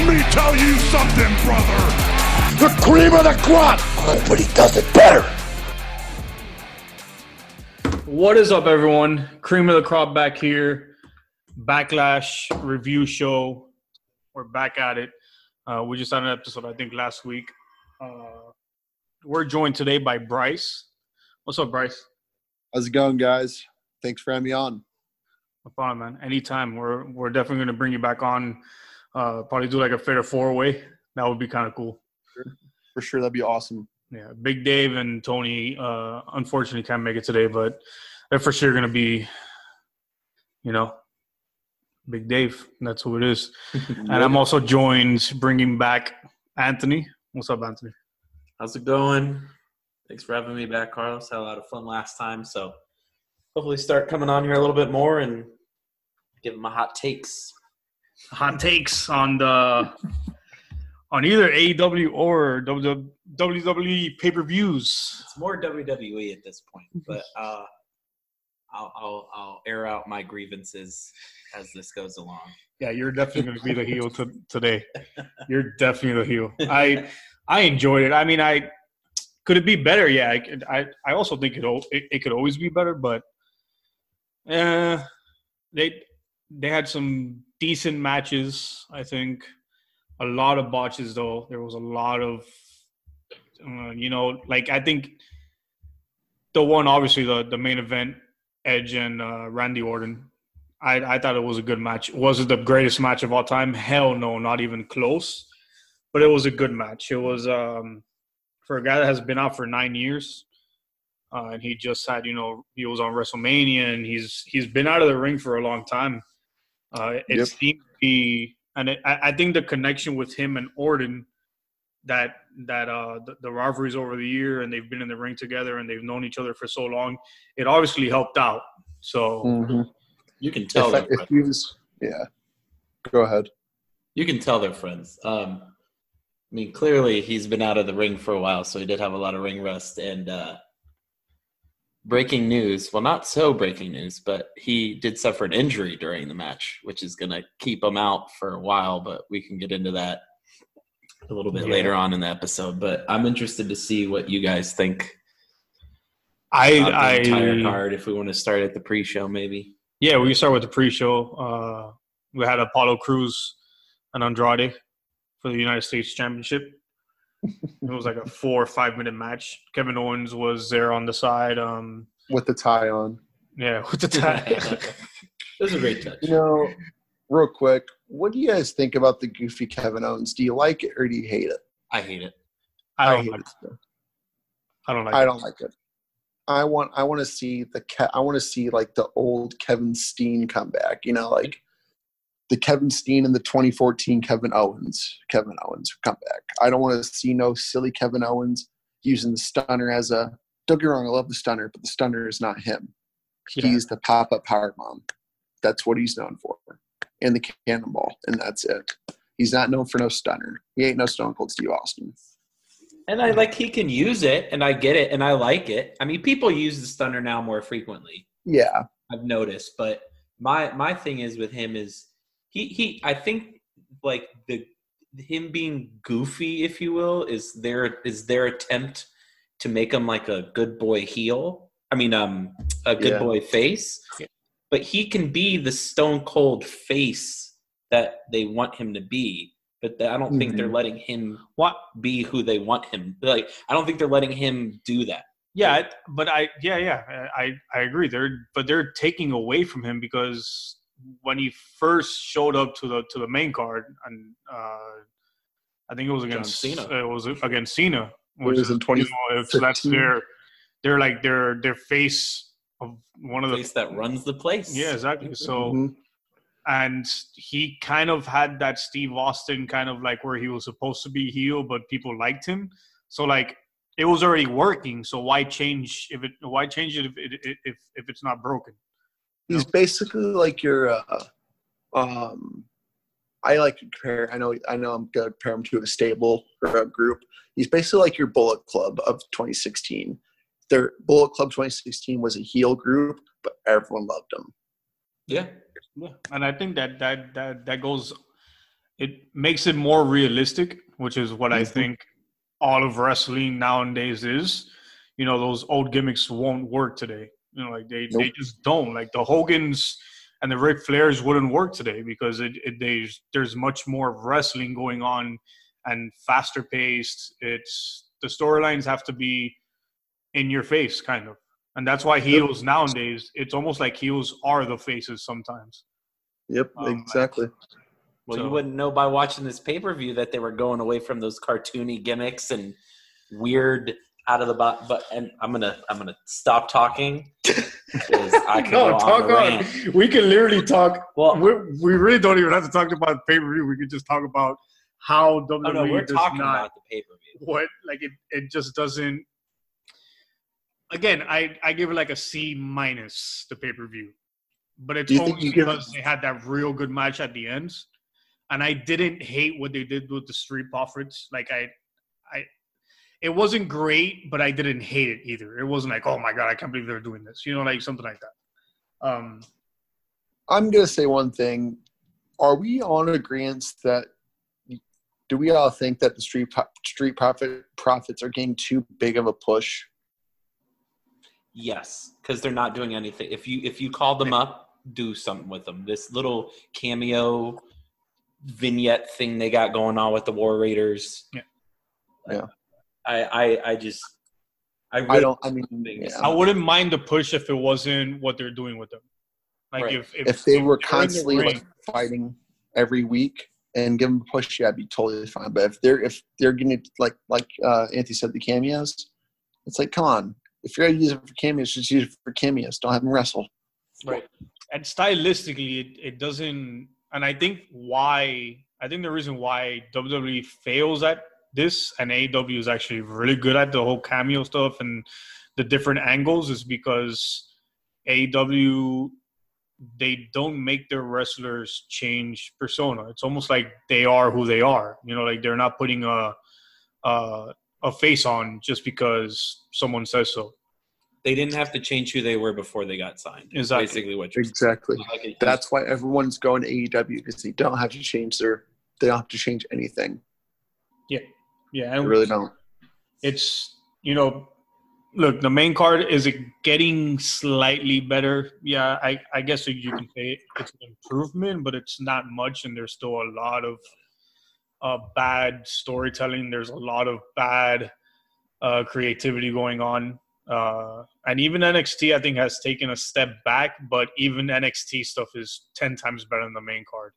Well, let me tell you something, brother. The cream of the crop. Nobody does it better. What is up, everyone? Cream of the crop back here. Backlash review show. We're back at it. Uh, we just had an episode, I think, last week. Uh, we're joined today by Bryce. What's up, Bryce? How's it going, guys? Thanks for having me on. No problem, man. Anytime. We're we're definitely gonna bring you back on. Uh, probably do like a fair four way. That would be kind of cool. For sure, that'd be awesome. Yeah, Big Dave and Tony uh, unfortunately can't make it today, but they're for sure gonna be, you know, Big Dave. That's who it is. and I'm also joined bringing back Anthony. What's up, Anthony? How's it going? Thanks for having me back, Carlos. Had a lot of fun last time, so hopefully start coming on here a little bit more and give them my hot takes. Hot takes on the on either AEW or WWE pay per views. It's more WWE at this point, but uh, I'll, I'll I'll air out my grievances as this goes along. Yeah, you're definitely going to be the heel to, today. You're definitely the heel. I I enjoyed it. I mean, I could it be better? Yeah, I I, I also think it, it it could always be better, but uh, they they had some decent matches. I think a lot of botches though. There was a lot of uh, you know, like I think the one obviously the the main event, Edge and uh, Randy Orton. I I thought it was a good match. Was it the greatest match of all time? Hell no, not even close. But it was a good match. It was um for a guy that has been out for nine years. Uh, and he just had, you know, he was on WrestleMania, and he's he's been out of the ring for a long time. Uh, it Yep. seemed to be, and it, I, I think the connection with him and Orton, that that uh, the, the rivalries over the year, and they've been in the ring together, and they've known each other for so long, it obviously helped out. So Mhm. You can tell If, if he was, yeah. Go ahead. You can tell they're friends. Um, I mean, clearly he's been out of the ring for a while, so he did have a lot of ring rust. And uh, breaking news, well, not so breaking news, but he did suffer an injury during the match, which is going to keep him out for a while. But we can get into that a little bit Yeah. later on in the episode. But I'm interested to see what you guys think I I entire card. If we want to start at the pre-show, maybe. Yeah, we can start with the pre-show. Uh, we had Apollo Crews and Andrade for the United States Championship. It was like a four or five minute match. Kevin Owens was there on the side. Um, With the tie on. yeah, with the tie. it was a great touch. You know, real quick, what do you guys think about the goofy Kevin Owens? Do you like it or do you hate it? I hate it. I don't hate like. it. too. I don't like. I it. don't like it. I want I want to see the Ke- I want to see like the old Kevin Steen come back. You know, like the Kevin Steen and the 2014 Kevin Owens. Kevin Owens come back. I don't want to see no silly Kevin Owens using the stunner as a. Don't get me wrong, I love the stunner, but the stunner is not him. Yeah. He's the pop up power bomb. That's what he's known for, and the cannonball, and that's it. He's not known for no stunner. He ain't no Stone Cold Steve Austin. And I like he can use it, and I get it, and I like it. I mean, people use the stunner now more frequently. Yeah, I've noticed, but my my thing is with him is he he. I think like the him being goofy, if you will, is their is their attempt to make him like a good boy heel. I mean, um, a good Yeah. boy face. Yeah. But he can be the stone cold face that they want him to be. But I don't think they're letting him What? be who they want him. Like I don't think they're letting him do that. Yeah, it- but I yeah yeah I I agree. They're but they're taking away from him because when he first showed up to the to the main card and uh, I think it was against Cena. It was against Cena. was is, in you know, if that's their they're like their their face of one of the Place that runs the place. yeah exactly. So Mhm. and he kind of had that Steve Austin kind of like where he was supposed to be heel, but people liked him. So like it was already working. So why change if it? Why change it if it, if if it's not broken? He's basically like your. Uh, um, I like to compare. I know. I know. I'm gonna compare him to a stable or a group. He's basically like your Bullet Club of 2016. Their Bullet Club 2016 was a heel group, but everyone loved him. Yeah. Yeah, and I think that that that that goes it makes it more realistic, which is what I Mhm. think all of wrestling nowadays is. You know, those old gimmicks won't work today. You know, like they, they just don't. Like the Hogans and the Ric Flairs wouldn't work today because it, it there's there's much more wrestling going on and faster paced. It's the storylines have to be in your face, kind of, and that's why heels nowadays. It's almost like heels are the faces sometimes. Yep, um, man. exactly. Well, So- you wouldn't know by watching this pay per view that they were going away from those cartoony gimmicks and weird out of the box. But and I'm gonna I'm gonna stop talking. I can go on the rant. We can literally talk. Well, We, we really don't even have to talk about pay per view. We could just talk about how WWE oh no, we're does talking not about the pay per view. what like it. It just doesn't. Again, I I give it like a C minus the pay per view, but it's Do you think only you give- because they had that real good match at the end, and I didn't hate what they did with the Street Profits. Like I, I, it wasn't great, but I didn't hate it either. It wasn't like oh my god, I can't believe they're doing this. You know, like something like that. Um, I'm gonna say one thing. Are we on agreement that do we all think that the street street profit profits are getting too big of a push? Yes, because they're not doing anything. If you if you call them up, do something with them. This little cameo vignette thing they got going on with the War Raiders. Yeah. Yeah. I I, I just I, really I don't. I mean, yeah. I wouldn't mind the push if it wasn't what they're doing with them. Like Right. if, if if they were they're the constantly ring- like fighting every week and give them a push, yeah, I'd be totally fine. But if they're if they're getting like like uh, Anthony said, the cameos, it's like, come on. If you're gonna use it for cameos, just use it for cameos. Don't have them wrestle. right. and stylistically it, it doesn't and i think why i think the reason why wwe fails at this and aew is actually really good at the whole cameo stuff and the different angles is because aew they don't make their wrestlers change persona it's almost like they are who they are you know like they're not putting a a, a face on just because someone says so They didn't have to change who they were before they got signed. is Exactly. Basically, what you're Exactly. saying. Like it- That's why everyone's going to AEW because they don't have to change their. They don't have to change anything. Yeah I really don't. it's you know look the main card is it getting slightly better yeah i i guess you can say it's an improvement but it's not much and there's still a lot of uh bad storytelling there's a lot of bad uh creativity going on uh and even nxt i think has taken a step back but even nxt stuff is 10 times better than the main card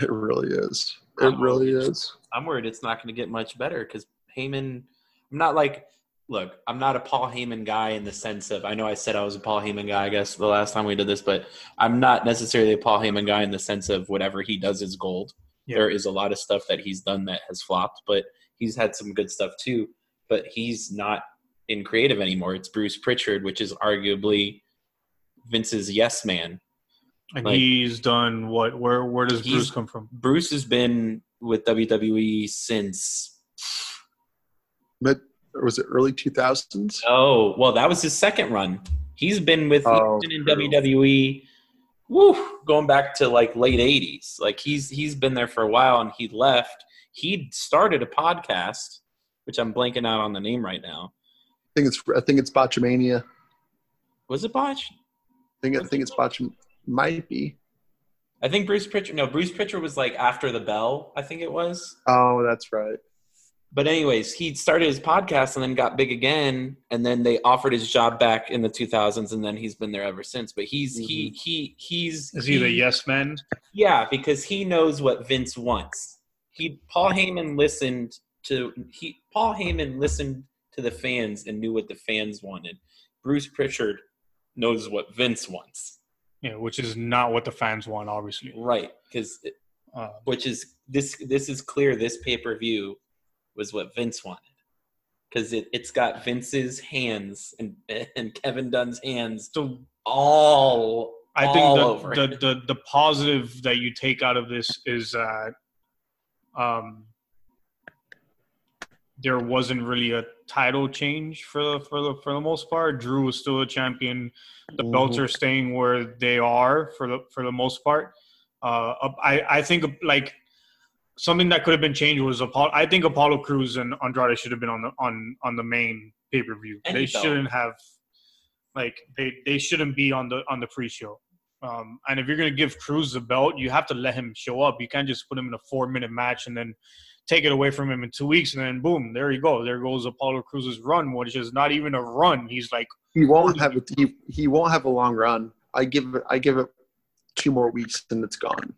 It really is. It really is. I'm worried it's not going to get much better because Heyman. I'm not like, look, I'm not a Paul Heyman guy in the sense of I know I said I was a Paul Heyman guy. I guess the last time we did this, but I'm not necessarily a Paul Heyman guy in the sense of whatever he does is gold. Yeah. There is a lot of stuff that he's done that has flopped, but he's had some good stuff too. But he's not in creative anymore. It's Bruce Prichard, which is arguably Vince's yes man. and Like- he's done what where where does bruce come from Bruce has been with WWE since But or was it early two thousands? Oh, well, that was his second run. He's been with Oh, in. WWE woo, going back to like late 80s. Like he's he's been there for a while and he left. He started a podcast, which I'm blanking out on the name right now. I think it's I think it's Botchamania. Was it Botch? I think I think it's Botch might be. I think Bruce Prichard no, Bruce Prichard was like after the bell, I think it was. Oh, that's right. But anyways, he started his podcast and then got big again, and then they offered his job back in the 2000s, and then he's been there ever since. But he's he mm-hmm. he he's is he the yes man Yeah, because he knows what Vince wants. He Paul Heyman listened to he Paul Heyman listened to the fans and knew what the fans wanted. Bruce Prichard knows what Vince wants. Yeah which is not what the fans want obviously Right, because uh, which is this this is clear this pay-per-view was what Vince wanted. Cuz it it's got Vince's hands and and Kevin Dunn's hands so all I all think the, the, the the positive that you take out of this is that um, there wasn't really a title change for the for the for the most part. Drew was still a champion. The belts are staying where they are for the for the most part. Uh, I I think like something that could have been changed was Apollo. I think Apollo Crews and Andrade should have been on the on on the main pay per view. They belt. shouldn't have like they they shouldn't be on the on the pre show. Um, and if you're gonna give Crews the belt, you have to let him show up. You can't just put him in a four minute match and then take it away from him in two weeks, and then boom, there you go. There goes Apollo Crews's run, which is not even a run. He's like He won't have a he, he won't have a long run. I give it I give it two more weeks and it's gone.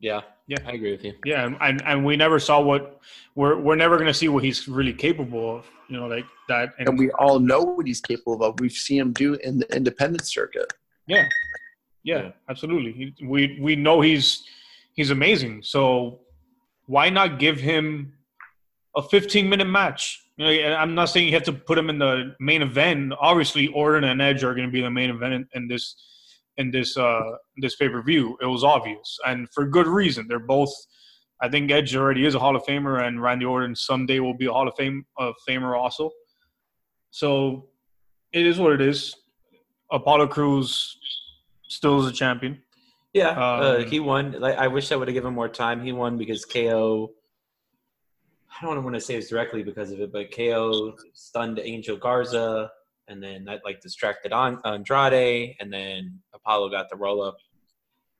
Yeah, Yeah. I agree with you. Yeah, and, and and we never saw what we're we're never gonna see what he's really capable of. You know, like that. And, And we all know what he's capable of. We've seen him do in the independent circuit. yeah, yeah, Yeah. absolutely. He, we we know he's he's amazing. So why not give him a 15 minute match? You know, I'm not saying you have to put him in the main event. Obviously, Orton and Edge are going to be the main event in, in this in this uh this pay per view. It was obvious, and for good reason. They're both. I think Edge already is a Hall of Famer, and Randy Orton someday will be a Hall of Fame uh, Famer also. So it is what it is. Apollo Crews still is a champion. Yeah, uh, Um, he won. Like, I wish I would have given more time. He won because KO. I don't want to say it was directly because of it, but KO stunned Angel Garza, and then that like distracted on Andrade, and then Apollo got the roll up.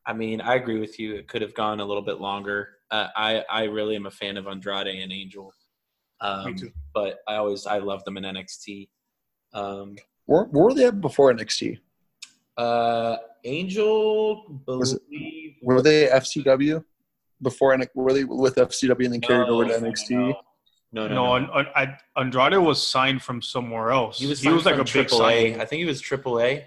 I mean, I agree with you. It could have gone a little bit longer. Uh, I I really am a fan of Andrade and Angel, um, too. but I always I love them in NXT. Um, Where, where were they at before NXT? Uh, Angel Was it- Were they FCW before? N- Were they with FCW and then carried over to NXT? No, no, no. No, no. An- An- I- Andrade was signed from somewhere else. He was, he was like a triple signing. I think he was triple A,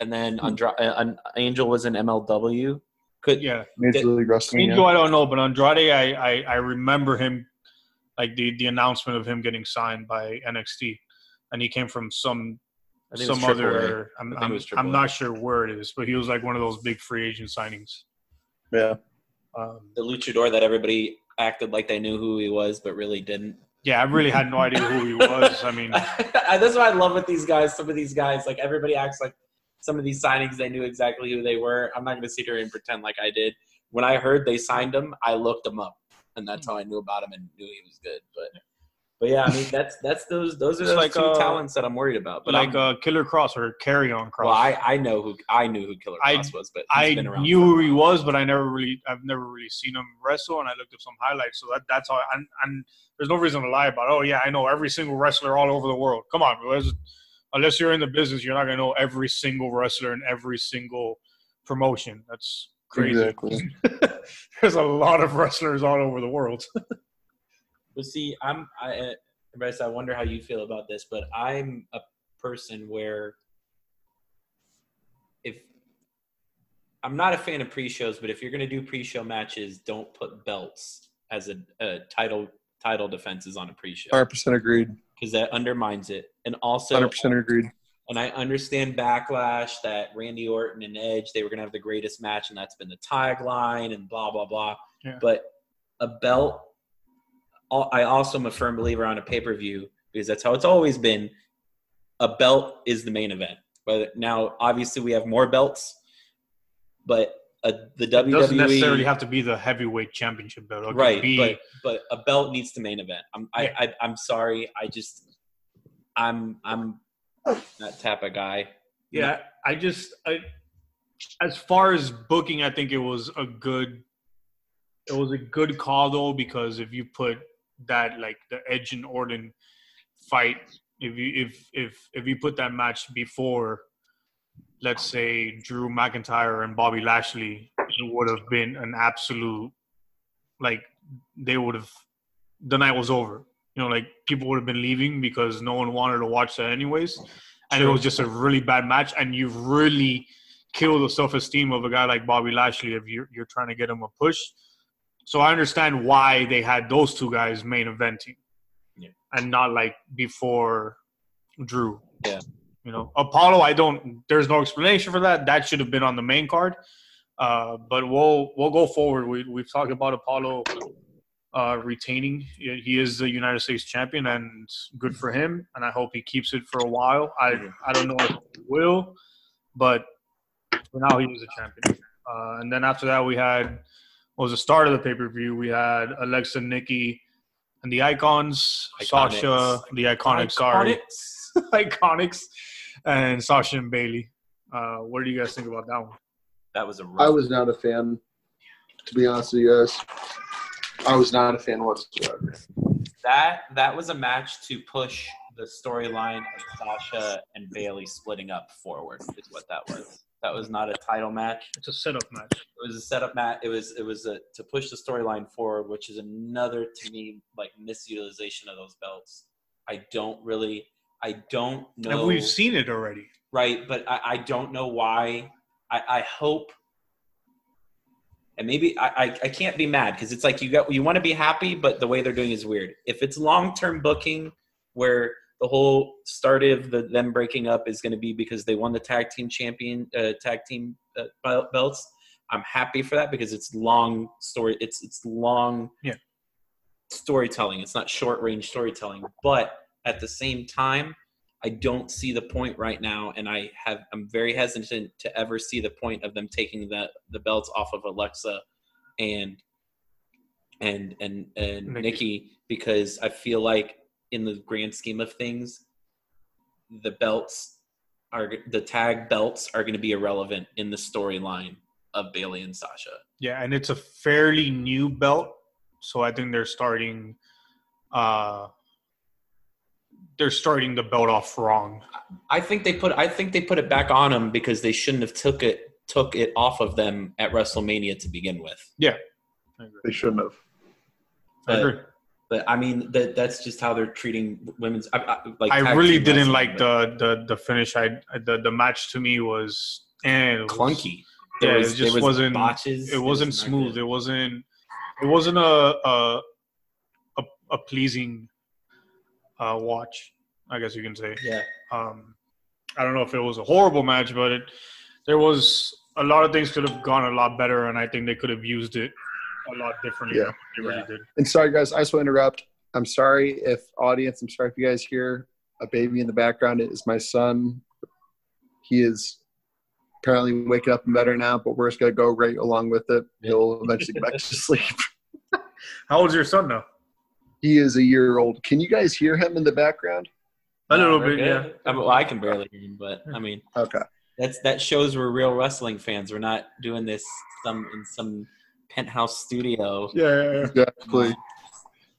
and then Hmm. Andra- uh, An- Angel was in MLW. Could Yeah, Major League Wrestling. Angel, Yeah. I don't know, but Andrade, I, I I remember him, like the the announcement of him getting signed by NXT, and he came from some I think it was some other. I'm I think it I'm, I'm not sure where it is, but he was like one of those big free agent signings. yeah. Um, the luchador that everybody acted like they knew who he was, but really didn't. yeah, I really had no idea who he was. I mean, That's what I love with these guys. Some of these guys, like everybody acts like some of these signings, they knew exactly who they were. I'm not going to sit here and pretend like I did. When I heard they signed him, I looked him up, and that's how I knew about him and knew he was good. But, but yeah, I mean that's that's those those are It's those like, two uh, talents that I'm worried about. But like I'm, uh, Killer Kross or Karrion Kross. well, I I know who I knew who Killer I- Cross was, but he's I been around knew who he was, but I never really, I've never really seen him wrestle, and I looked up some highlights. So that, that's how. And, and there's no reason to lie about. Oh yeah, I know every single wrestler all over the world. Come on, unless, unless you're in the business, you're not gonna know every single wrestler in every single promotion. That's crazy. Exactly. there's a lot of wrestlers all over the world. But see, I'm I, uh, Bryce, I wonder how you feel about this, but I'm a person where if I'm not a fan of pre-shows, but if you're going to do pre-show matches, don't put belts as a, a title title defenses on a pre-show 100% agreed. because that undermines it. And also, 100% agreed. and I understand backlash that Randy Orton and Edge they were going to have the greatest match, and that's been the tagline and blah blah blah. Yeah. But a belt, al- I also am a firm believer on a pay per view because that's how it's always been. A belt is the main event. But now, obviously, we have more belts, but a, the It doesn't necessarily have to be the heavyweight championship belt. Right, be- but but a belt needs the main event. I'm Yeah. I, I I'm sorry, I just I'm I'm that type of guy. Yeah, I just I, as far as booking, I think it was a good it was a good call though because if you put that like the Edge and Orton fight, if you if if if you put that match before, let's say Drew McIntyre and Bobby Lashley, it would have been an absolute like they would have the night was over. You know, like people would have been leaving because no one wanted to watch that anyways and it was just a really bad match. And you really kill the self esteem of a guy like Bobby Lashley if you're you're trying to get him a push. So I understand why they had those two guys main eventing, Yeah. and not like before Drew. Yeah. you know Apollo. I don't. There's no explanation for that. That should have been on the main card. Uh, but we'll we'll go forward. We we've talked about Apollo uh, retaining. He is the United States champion, and good for him. And I hope he keeps it for a while. I I don't know if he will, but for now he was a champion. Uh, and then after that, we had was the start of the pay per view. We had Alexa, Nikki, and the Icons, Iconics. Sasha, the Iconics, sorry, Iconics, and Sasha and Bayley. Uh, what do you guys think about that one? That was a I rough was not a fan, to be honest with you guys. I was not a fan whatsoever. that that was a match to push the storyline of Sasha and Bayley splitting up forward is what that was. That was not a title match. It's a setup match. It was a setup match. It was it was a, to push the storyline forward, which is another to me like misutilization of those belts. I don't really I don't know And we've seen it already. right, but I, I don't know why. I, I hope and maybe I, I, I can't be mad because it's like you got you want to be happy, but the way they're doing is weird. If it's long term booking where the whole start of the them breaking up is going to be because they won the tag team champion uh, tag team uh, belts, I'm happy for that because it's long story. It's it's long Yeah. storytelling. It's not short range storytelling, but at the same time, I don't see the point right now, and I have I'm very hesitant to ever see the point of them taking the the belts off of Alexa and and and and Nikki. Nikki because I feel like in the grand scheme of things, the belts are the tag belts are going to be irrelevant in the storyline of Bayley and Sasha. Yeah, and it's a fairly new belt, so I think they're starting. Uh, they're starting the belt off wrong. I think they put I think they put it back on them because they shouldn't have took it took it off of them at WrestleMania to begin with. Yeah. They shouldn't have. I agree. But I mean that that's just how they're treating women's. I, I, like I really didn't like but the, the the finish. I the the match to me was and it was, clunky. Yeah, There it was, just was wasn't- botches. It wasn't was smooth. It wasn't. It wasn't a a a, a pleasing uh, watch. I guess you can say. Yeah, Um, I don't know if it was a horrible match, but it there was a lot of things could have gone a lot better, and I think they could have used it a lot differently. Yeah. than they really Yeah. did. And sorry, guys, I just want to interrupt. I'm sorry if audience. I'm sorry if you guys hear a baby in the background. It is my son. He is apparently waking up and better now, but we're just gonna go right along with it. He'll eventually get back to sleep. How old's your son now? He is a year old. Can you guys hear him in the background? A little we're bit, yeah. I, mean, well, I can barely hear him, but I mean Okay. that's that shows we're real wrestling fans. We're not doing this some in some penthouse studio. Yeah, yeah, Exactly.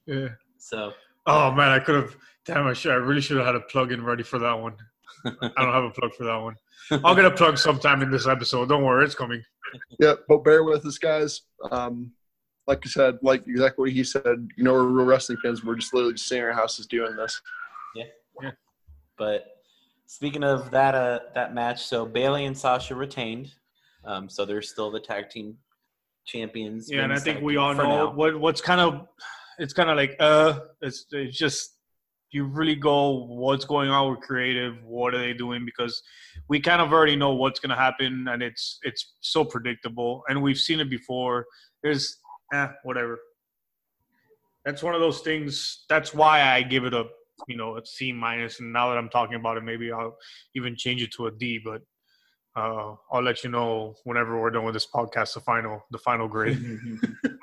yeah. yeah. So Oh man, I could have. Damn, I should. I really should have had a plug in ready for that one. I don't have a plug for that one. I'll get a plug sometime in this episode. Don't worry, it's coming. Yeah, but bear with us, guys. Um, like you said, like exactly what he said. You know, we're real wrestling fans. We're just literally just sitting in our houses doing this. Yeah. yeah. But speaking of that uh that match, so Bayley and Sasha retained. Um, so they're still the tag team champions. Yeah, and I think we all know now. what what's kind of. It's kind of like uh, it's it's just you really go what's going on with creative. What are they doing? Because we kind of already know what's going to happen, and it's it's so predictable, and we've seen it before. There's eh, whatever. That's one of those things. That's why I give it a you know a C. And now that I'm talking about it, maybe I'll even change it to a D. But uh, I'll let you know whenever we're done with this podcast the final the final grade.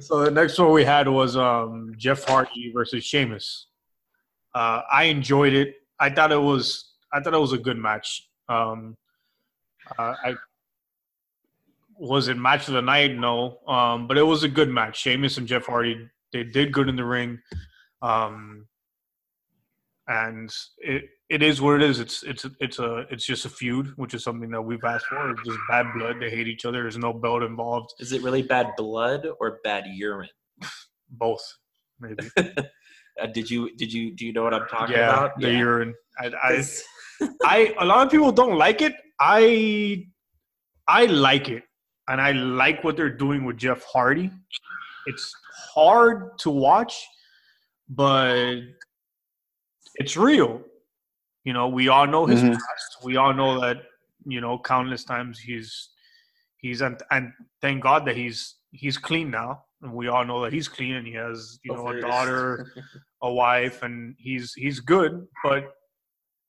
So the next one we had was um, Jeff Hardy versus Sheamus. Uh, I enjoyed it. I thought it was. I thought it was a good match. Um, uh, I was it match of the night? No, um, but it was a good match. Sheamus and Jeff Hardy they did good in the ring, um, and it it is what it is. It's it's it's a it's just a feud, which is something that we've asked for. It's just bad blood. They hate each other. There's no belt involved. Is it really bad blood or bad urine? Both, maybe. Uh, did you did you do you know what I'm talking yeah, about? the urine. I, I, I, a lot of people don't like it. I, I like it, and I like what they're doing with Jeff Hardy. It's hard to watch, but it's real. You know, we all know his Mhm. past. We all know that. You know, countless times he's he's and and thank God that he's he's clean now, and we all know that he's clean and he has you know a daughter a wife and he's he's good but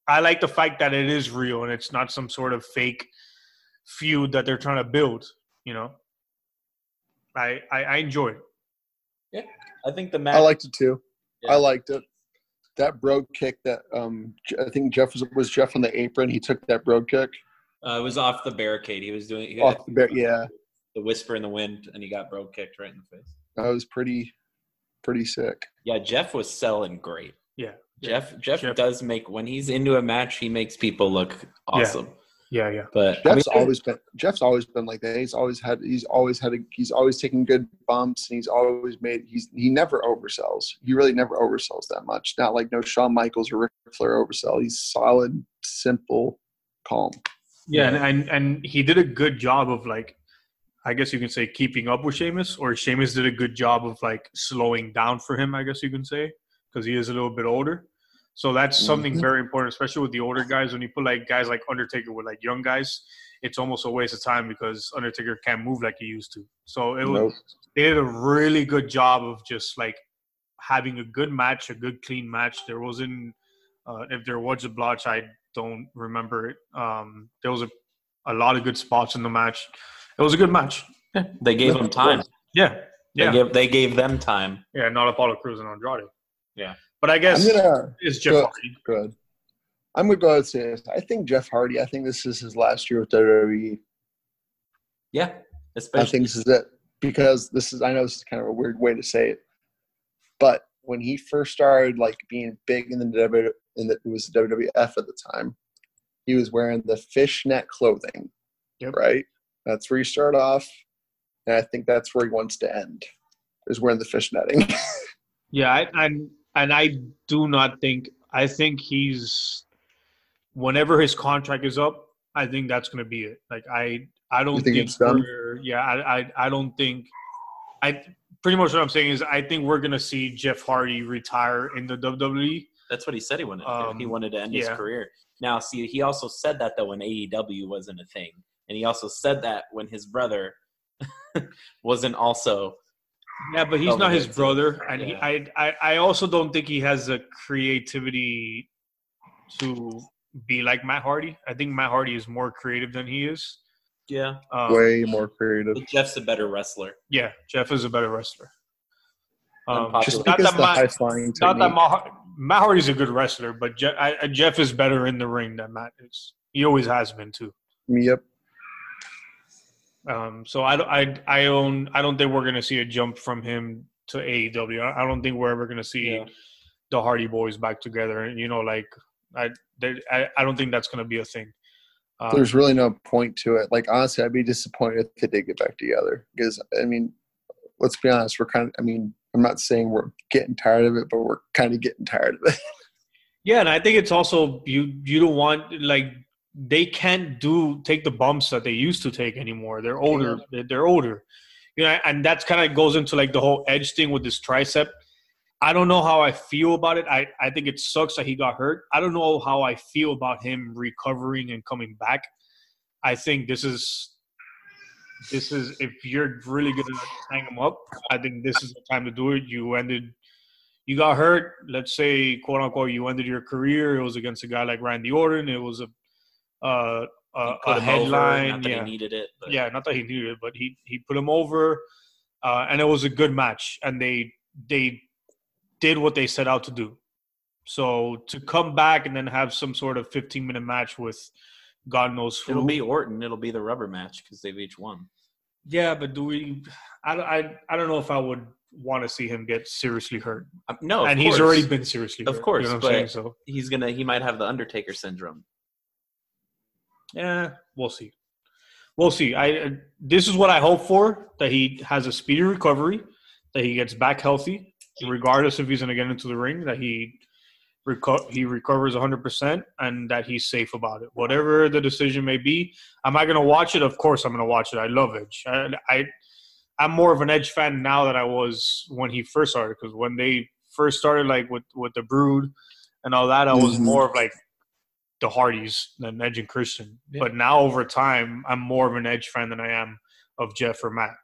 i like the fact that it is real and it's not some sort of fake feud that they're trying to build you know I I, I enjoyed. it. I think the match. I liked it too. Yeah. I liked it. That brogue kick that um I think Jeff was was Jeff on the apron. He took that brogue kick Uh, it was off the barricade. He was doing. He off the bar- yeah, The whisper in the wind, and he got broke kicked right in the face. that was pretty pretty sick. Yeah, Jeff was selling great. Yeah. Jeff, Jeff Jeff- does make when he's into a match, he makes people look awesome. Yeah, yeah. Yeah. But I mean, Jeff's always been Jeff's always been like that. He's always had he's always had a, he's always taking good bumps and he's always made he's he never oversells. He really never oversells that much. Not like no Shawn Michaels or Ric Flair oversell. He's solid, simple, calm. Yeah, and, and and he did a good job of like, I guess you can say keeping up with Sheamus, or Sheamus did a good job of like slowing down for him. I guess you can say because he is a little bit older. So that's something Mhm. very important, especially with the older guys. When you put like guys like Undertaker with like young guys, it's almost a waste of time because Undertaker can't move like he used to. So it was Nope. they did a really good job of just like having a good match, a good clean match. There wasn't uh, if there was a blotch, I don't remember it. Um, there was a, a lot of good spots in the match. It was a good match. they gave him time. Yeah, They yeah, gave they gave them time. yeah. Not Apollo Crews and Andrade. Yeah. But I guess I'm gonna it's Jeff go- Hardy. good. I'm gonna go ahead and say this. I think Jeff Hardy. I think this is his last year with WWE. Yeah, I think this is it because this is. I know this is kind of a weird way to say it, but when he first started like being big in the W, in the it was WWF at the time, he was wearing the fishnet clothing. Yep. Right. That's where he started off, and I think that's where he wants to end. Is wearing the fishnetting. Yeah, I, and and I do not think. I think he's whenever his contract is up. I think that's going to be it. Like I, I don't You think think, it's done? we're. Yeah, I, I, I don't think. I pretty much what I'm saying is I think we're going to see Jeff Hardy retire in the WWE. that's what he said he wanted. to do. Um, he wanted to end his career. Now, see, he also said that though when AEW wasn't a thing, and he also said that when his brother wasn't also. Yeah, but he's Over not there, his too. brother, and he, I, I, I also don't think he has the creativity to be like Matt Hardy. I think Matt Hardy is more creative than he is. Yeah, Um, Way more creative. but Jeff's a better wrestler. Yeah, Jeff is a better wrestler. Um, Unpopular. Just not that Matt, not that. Matt, Matt Hardy's a good wrestler, but Jeff, I, I- Jeff is better in the ring than Matt is. He always has been too. Yep. Um, so I, don't- I, I don't, I don't think we're gonna see a jump from him to AEW. I I don't think we're ever gonna see Yeah. the Hardy Boys back together. And you know, like I, they, I, I don't think that's gonna be a thing. Um, There's really no point to it. Like honestly, I'd be disappointed if they did get back together. Because I mean, let's be honest, we're kind of. I mean, I'm not saying we're getting tired of it, but we're kind of getting tired of it. Yeah, and I think it's also you you don't want like they can't do take the bumps that they used to take anymore. They're older. They're, they're older. You know, and that's kind of goes into like the whole edge thing with this tricep. I don't know how I feel about it. I, I think it sucks that he got hurt. I don't know how I feel about him recovering and coming back. I think this is this is if you're really gonna hang him up, I think this is the time to do it. You ended you got hurt, let's say quote unquote you ended your career. It was against a guy like Randy Orton. It was a uh, a, a headline. Not that yeah, he needed it. But yeah, not that he needed it, but he he put him over, uh, and it was a good match. And they they did what they set out to do. So to come back and then have some sort of 15 minute match with God knows who. It'll be Orton. It'll be the rubber match because they've each won. yeah, but do we? I, I, I don't know if I would want to see him get seriously hurt. Um, no, of and he's already been seriously Of course, you know what but- I'm saying? So He's gonna. He might have the Undertaker syndrome. Yeah, we'll see. We'll see. I uh, this is what I hope for that he has a speedy recovery, that he gets back healthy, regardless if he's going to get into the ring, that he reco- he recovers 100% and that he's safe about it. Whatever the decision may be, am I going to watch it? Of course, I'm going to watch it. I love Edge. I, I I'm more of an Edge fan now than I was when he first started because when they first started, like with with the Brood and all that, I was Mhm. more of like the Hardys than Edge and Christian. Yeah. But now over time, I'm more of an Edge fan than I am of Jeff or Matt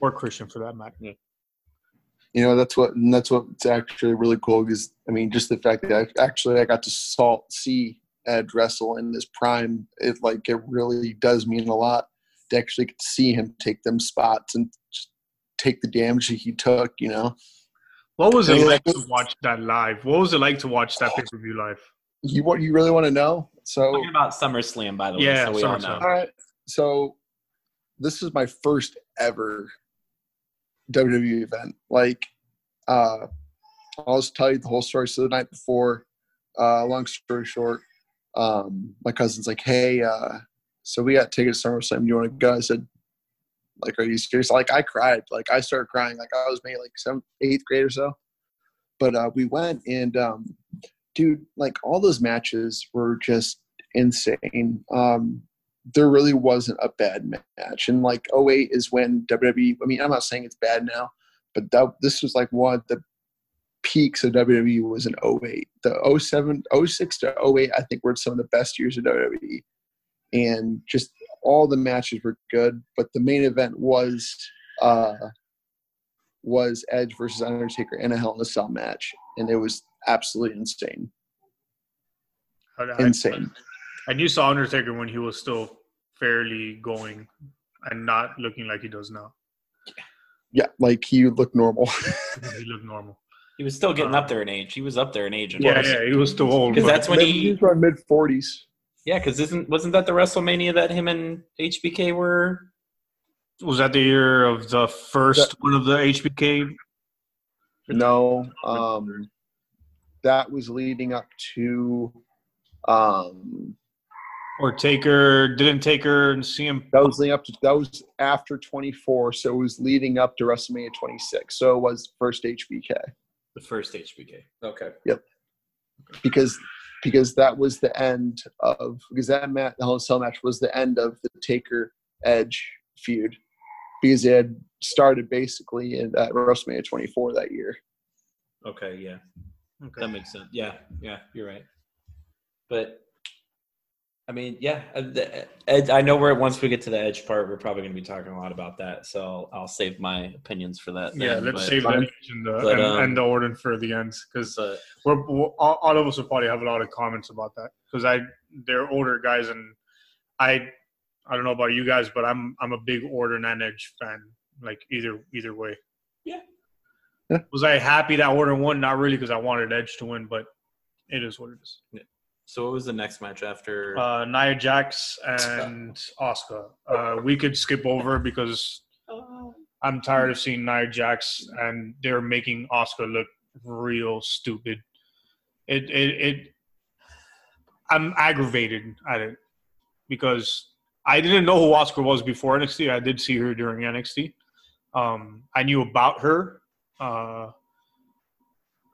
or Christian for that matter. you know that's what and that's what's actually really cool because i mean just the fact that I, actually i got to salt see edge wrestle in his prime it like it really does mean a lot to actually get to see him take them spots and take the damage that he took. You know, What was it like to watch that live? What was it like to watch that pay per view live? You want you really want to know? So Talking about SummerSlam, by the way, Yeah, so we all SummerSlam. know. All right. So this is my first ever WWE event. Like, uh, I'll just tell you the whole story. So the night before, uh, long story short, um, my cousin's like, "Hey, uh, so we got tickets to SummerSlam. Do you want to go?" I said, "Like, are you serious?" Like, I cried. Like, I started crying. Like, I was maybe like seventh, eighth grade or so. But uh, we went, and um, dude, like all those matches were just insane. Um, there really wasn't a bad match. And like 08 is when WWE, I mean, I'm not saying it's bad now, but that, this was like one of the peaks of WWE was in 08. The 07, 06 to 08, I think were some of the best years of WWE. And just all the matches were good, but the main event was uh, was Edge versus Undertaker in a Hell in a Cell match, and it was absolutely insane. I, I- Insane. and you saw Undertaker when he was still fairly going and not looking like he does now. Yeah, like he looked normal. he looked normal. He was still getting up there in age. He was up there in age. Yeah, yeah, he was still old. Because that's when he, was in mid forties. yeah, because isn't wasn't that the WrestleMania that him and HBK were? was that the year of the first one of the HBK? No, um, that was leading up to. Um, Or Taker didn't Taker and CM that was leading up to. That was after twenty four, so it was leading up to WrestleMania twenty six. So it was first HBK The first HBK. Okay. Yep because because that was the end of because that match, the Hell in Cell match was the end of the Taker Edge feud because it had started basically in at WrestleMania twenty four that year. Okay. Yeah. Okay. That makes sense. Yeah, yeah, you're right. But I mean, yeah, uh, the, Ed, I know where once we get to the edge part, we're probably going to be talking a lot about that. So I'll save my opinions for that. Yeah, then, let's but- save that fine. each But, and, um, and the order for the ends because But we're, we're all, all of us will probably have a lot of comments about that because I they're older guys and I I don't know about you guys, but I'm I'm a big Orton and Edge fan. Like either either way. Yeah. Yeah. Was I happy that Orton won? Not really because I wanted Edge to win, but it is what it is. so, what was the next match after? Uh, Nia Jax and Asuka. Uh, we could skip over because I'm tired of seeing Nia Jax and they're making Asuka look real stupid. It it it. I'm aggravated at it because I didn't know who Asuka was before NXT. I did see her during NXT. Um, I knew about her, uh,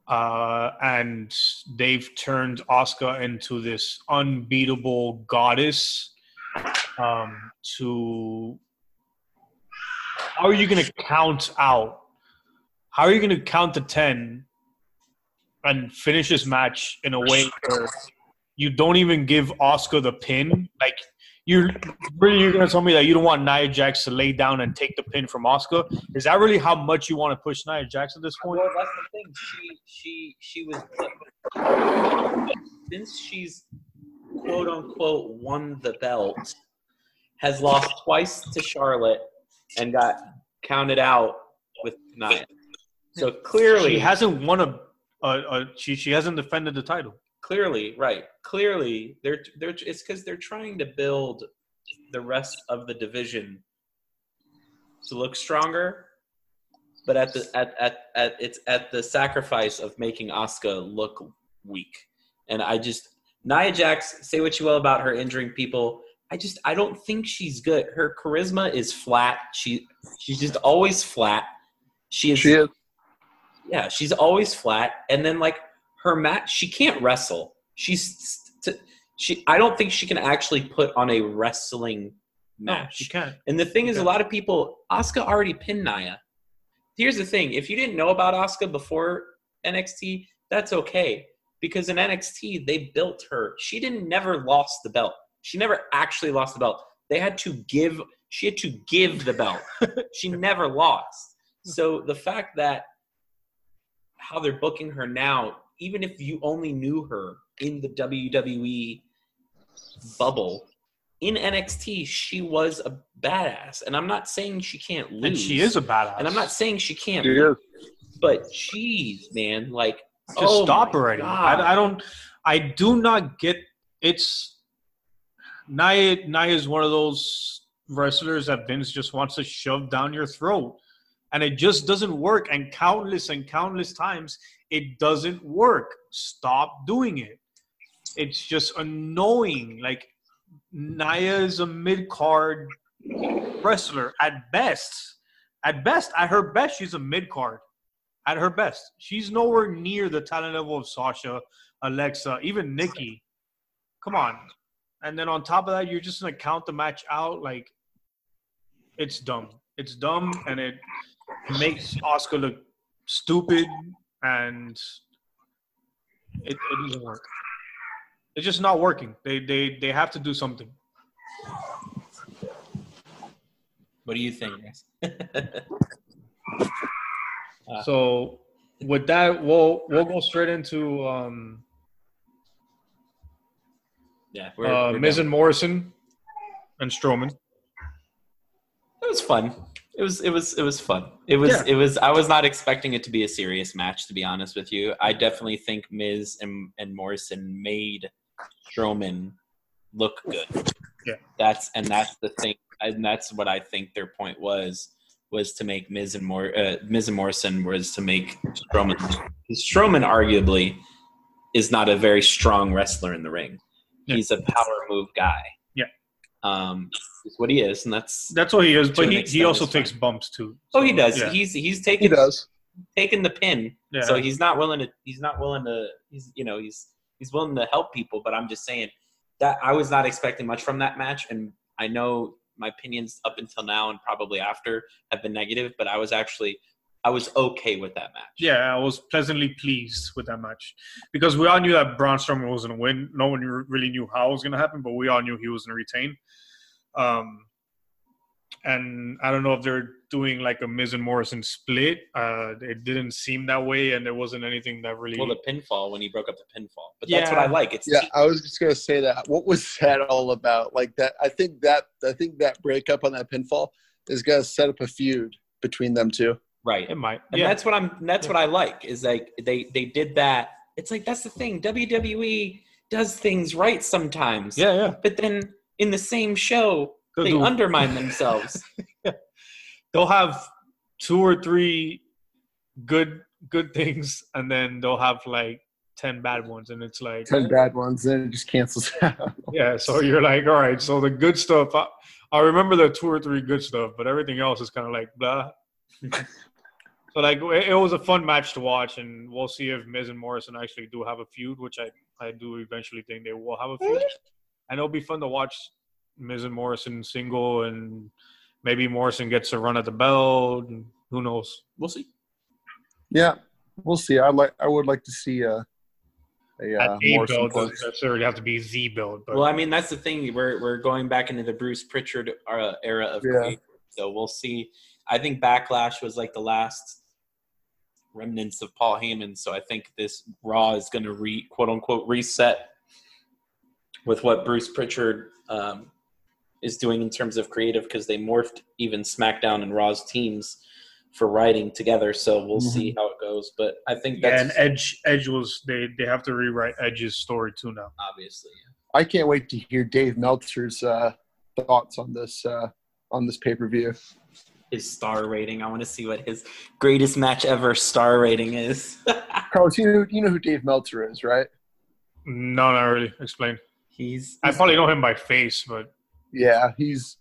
uh, and they've turned Asuka into this unbeatable goddess. Um, to how are you going to count out? How are you going to count to ten and finish this match in a way where you don't even give Asuka the pin? Like you're really you're to tell me that you don't want Nia Jax to lay down and take the pin from Asuka? Is that really how much you want to push Nia Jax at this point? Well, that's the thing. She she she was since she's quote unquote won the belt, has lost twice to Charlotte and got counted out with Nia. So clearly, She hasn't won a, a, a she she hasn't defended the title. Clearly right. Clearly, they're they're it's because they're trying to build the rest of the division to look stronger, but at the at at, at it's at the sacrifice of making Asuka look weak. And I just Nia Jax, say what you will about her injuring people. I just I don't think she's good. Her charisma is flat. She she's just always flat. She is She is yeah, she's always flat. And then like her match, she can't wrestle. She's she. I don't think she can actually put on a wrestling No, match. she can't. And the thing is, a lot of people, Asuka already pinned Nia. Here's the thing: if you didn't know about Asuka before NXT, that's okay because in NXT they built her. She didn't never lost the belt. She never actually lost the belt. They had to give. She had to give the belt. she never lost. So the fact that how they're booking her now, even if you only knew her in the WWE bubble, in NXT, she was a badass, and I'm not saying she can't lose. And she is a badass. and I'm not saying she can't, She is. but jeez, man, like Just oh stop my already. God. I, I don't. I do not get. It's Nia. Nia is one of those wrestlers that Vince just wants to shove down your throat, and it just doesn't work. And countless and countless times, it doesn't work. Stop doing it. It's just annoying. Like Nia is a mid card wrestler at best. At best, at her best, she's a mid card at her best. She's nowhere near the talent level of Sasha, Alexa, even Nikki. Come on. And then on top of that, you're just gonna count the match out like it's dumb. It's dumb and it makes Asuka look stupid and it, it doesn't work. It's just not working. They they they have to do something. What do you think? Uh. So with that, we'll we'll go straight into um yeah, we're, uh, we're Miz done. and Morrison and Strowman. That was fun. It was it was it was fun. It was Yeah. it was I was not expecting it to be a serious match to be honest with you. I definitely think Miz and, and Morrison made Strowman look good. Yeah. That's and that's the thing and that's what I think their point was was to make Miz and Mor uh, Miz and Morrison was to make Strowman Strowman arguably is not a very strong wrestler in the ring. He's a power move guy. Yeah. Um is what he is and that's That's what he is, but he, he also takes fine. bumps too. Oh, he does. yeah. He's he's He taking does. taking the pin. Yeah. So he's not willing to. He's not willing to. He's you know he's he's willing to help people. But I'm just saying that I was not expecting much from that match, and I know my opinions up until now and probably after have been negative. But I was actually I was okay with that match. yeah, I was pleasantly pleased with that match because we all knew that Braun Strowman was going to win. No one really knew how it was going to happen, but we all knew he was going to retain. Um, and I don't know if they're doing like a Miz and Morrison split. Uh, it didn't seem that way, and there wasn't anything that really. Well, the pinfall when he broke up the pinfall, but that's what I like. It's Yeah, te- I was just gonna say that. What was that all about? Like that, I think that I think that breakup on that pinfall is gonna set up a feud between them two. Right. it might. And yeah, that's what I'm. That's what I like. Is like they they did that. It's like that's the thing. WWE does things right sometimes. yeah, yeah. But then in the same show, They'll they do- undermine themselves. they'll have two or three good good things, and then they'll have like ten bad ones, and it's like Ten bad ones, then it just cancels out. Yeah, so you're like, all right, so the good stuff, I, I remember the two or three good stuff, but everything else is kind of like blah. so like, it, it was a fun match to watch, and we'll see if Miz and Morrison actually do have a feud, which I I do eventually think they will have a feud, and it'll be fun to watch Miz and Morrison single, and maybe Morrison gets a run at the belt, and who knows? we'll see. Yeah, we'll see. I like. I would like to see a a uh, a Morrison belt doesn't necessarily have to be Z belt, but Well, I mean, that's the thing. We're we're going back into the Bruce Prichard era, era of Yeah. creative. So we'll see. I think Backlash was like the last remnants of Paul Heyman. So I think this Raw is going to re quote unquote reset with what Bruce Prichard um, is doing in terms of creative because they morphed even SmackDown and Raw's teams for writing together. So we'll see how it goes. But I think yeah, and Edge Edge was they they have to rewrite Edge's story too now. obviously. I can't wait to hear Dave Meltzer's uh, thoughts on this uh, on this pay per view. His star rating. I want to see what his greatest match ever star rating is. Carlos, you know, you know who Dave Meltzer is, right? No, not really. Explain. he's, I probably know him by face, but Yeah, he's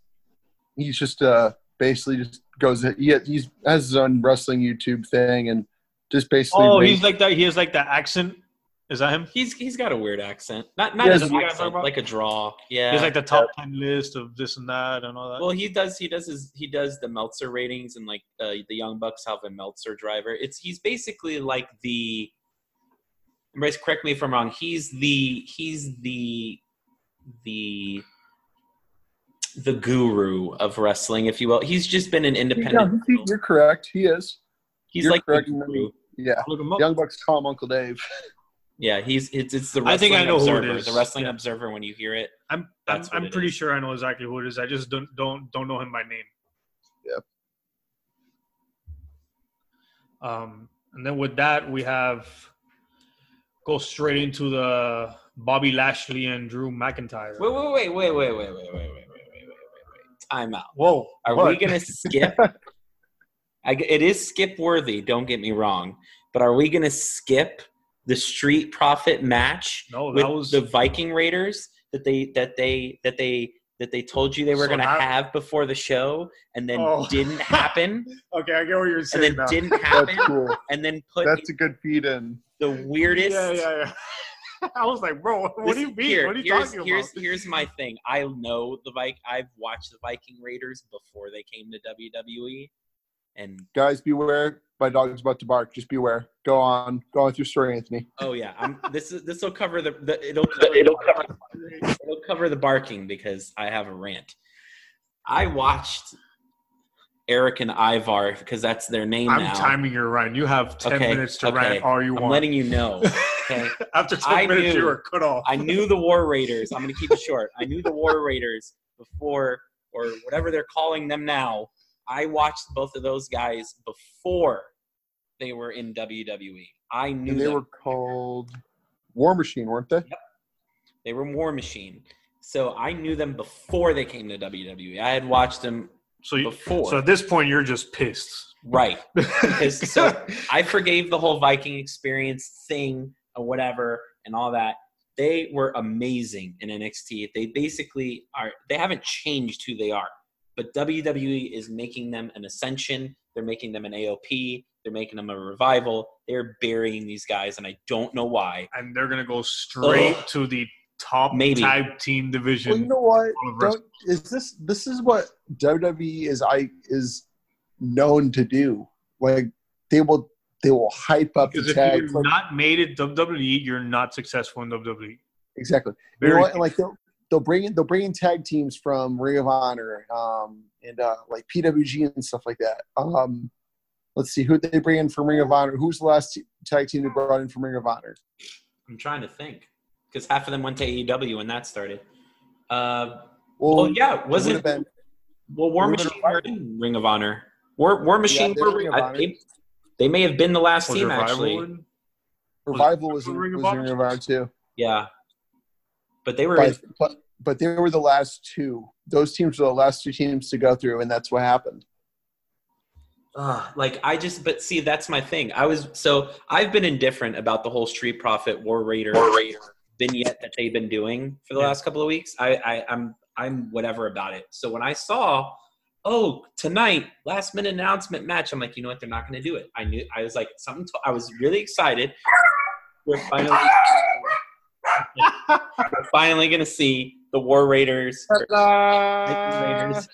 he's just uh basically just goes he he's has his own wrestling YouTube thing and just basically oh, rate- he's like that. He has like that accent. Is that him? he's he's got a weird accent. Not not He an accent, like a draw. Yeah. He's like the top ten list of this and that and all that. well, he does. He does his. He does the Meltzer ratings, and like uh, the Young Bucks have a Meltzer driver. It's he's basically like the. Bryce, correct me if I'm wrong. He's the he's the the the guru of wrestling, if you will. He's just been an independent. he- you're correct. He is. he's you're like the correct. guru. Yeah, Look him up. Young Bucks call him Uncle Dave. Yeah, he's it's it's the I think I know who it observer. is. The wrestling Yeah. observer. When you hear it, I'm I'm, I'm it pretty is. sure I know exactly who it is. I just don't don't don't know him by name. Yep. Um, and then with that we have go straight into the Bobby Lashley and Drew McIntyre. wait, wait, wait, wait, wait, wait, wait, wait, wait, wait, wait, wait, wait. Time out. Whoa! Are what? we gonna skip? I, g- it is skip worthy. Don't get me wrong, but are we gonna skip the Street Profit match No, with was the Viking Raiders that they that they that they that they told you they were So gonna have before the show, and then Oh. didn't happen, okay. I get what you're and saying then now. didn't happen, That's cool. and then put That's a good feed in. the weirdest. yeah, yeah, yeah. I was like, bro, what This- do you mean? Here, what are you here's, talking here's, about? Here's my thing. I know the Vik. I've watched the Viking Raiders before they came to WWE, and Guys, beware. My dog's about to bark. Just beware. Go on. Go on with your story, Anthony. oh yeah, I'm. This is this will cover the, the it'll cover it'll cover it'll cover the barking because I have a rant. I watched Eric and Ivar because that's their name I'm now. timing you right. You have ten Okay, minutes to okay. rant all you want. I'm letting you know. Okay. After ten I minutes, knew- you were cut off. I knew the War Raiders. I'm going to keep it short. I knew the War Raiders before, or whatever they're calling them now. I watched both of those guys before they were in WWE. I knew And they them. were called War Machine, weren't they? Yep. They were War Machine. So I knew them before they came to WWE. I had watched them so, you, before. so at this point, you're just pissed. right. Because- so- I forgave the whole Viking experience thing or whatever and all that. They were amazing in NXT. They basically are they haven't changed who they are. But WWE is making them an ascension. They're making them an AOP. They're making them a revival. They're burying these guys, and I don't know why. and they're gonna go straight Ugh. to the top Maybe. tag team division. Well, you know what? all of wrestling. Don't, is this this is what WWE is I is known to do. Like they will they will hype up because the if tag. you're like- not made it WWE, you're not successful in WWE. exactly. You know what? And like they'll they'll bring in they'll bring in tag teams from Ring of Honor, um, and uh, like PWG and stuff like that. Um, let's see who they bring in from Ring of Honor. Who's the last t- tag team they brought in from Ring of Honor? I'm trying to think because half of them went to AEW when that started. Uh, Well, well, yeah, was would it? been Well, War Machine were in Ring of Honor. War, War Machine they were were Ring of I- they, they may have been the last Was team Revival actually. in? Revival was in, Ring of was in Ring of Honor too. Yeah, but they were. But, but but they were the last two. Those teams were the last two teams to go through, and that's what happened. Ugh, like I just, but see, that's my thing. I was so I've been indifferent about the whole Street Profit War Raider, War Raider vignette that they've been doing for the Yeah. last couple of weeks. I, I I'm I'm whatever about it. So when I saw, oh tonight last minute announcement match, I'm like, you know what? They're not going to do it. I knew. I was like something. To, I was really excited. We're finally. We're finally going to see the War Raiders. Viking Raiders,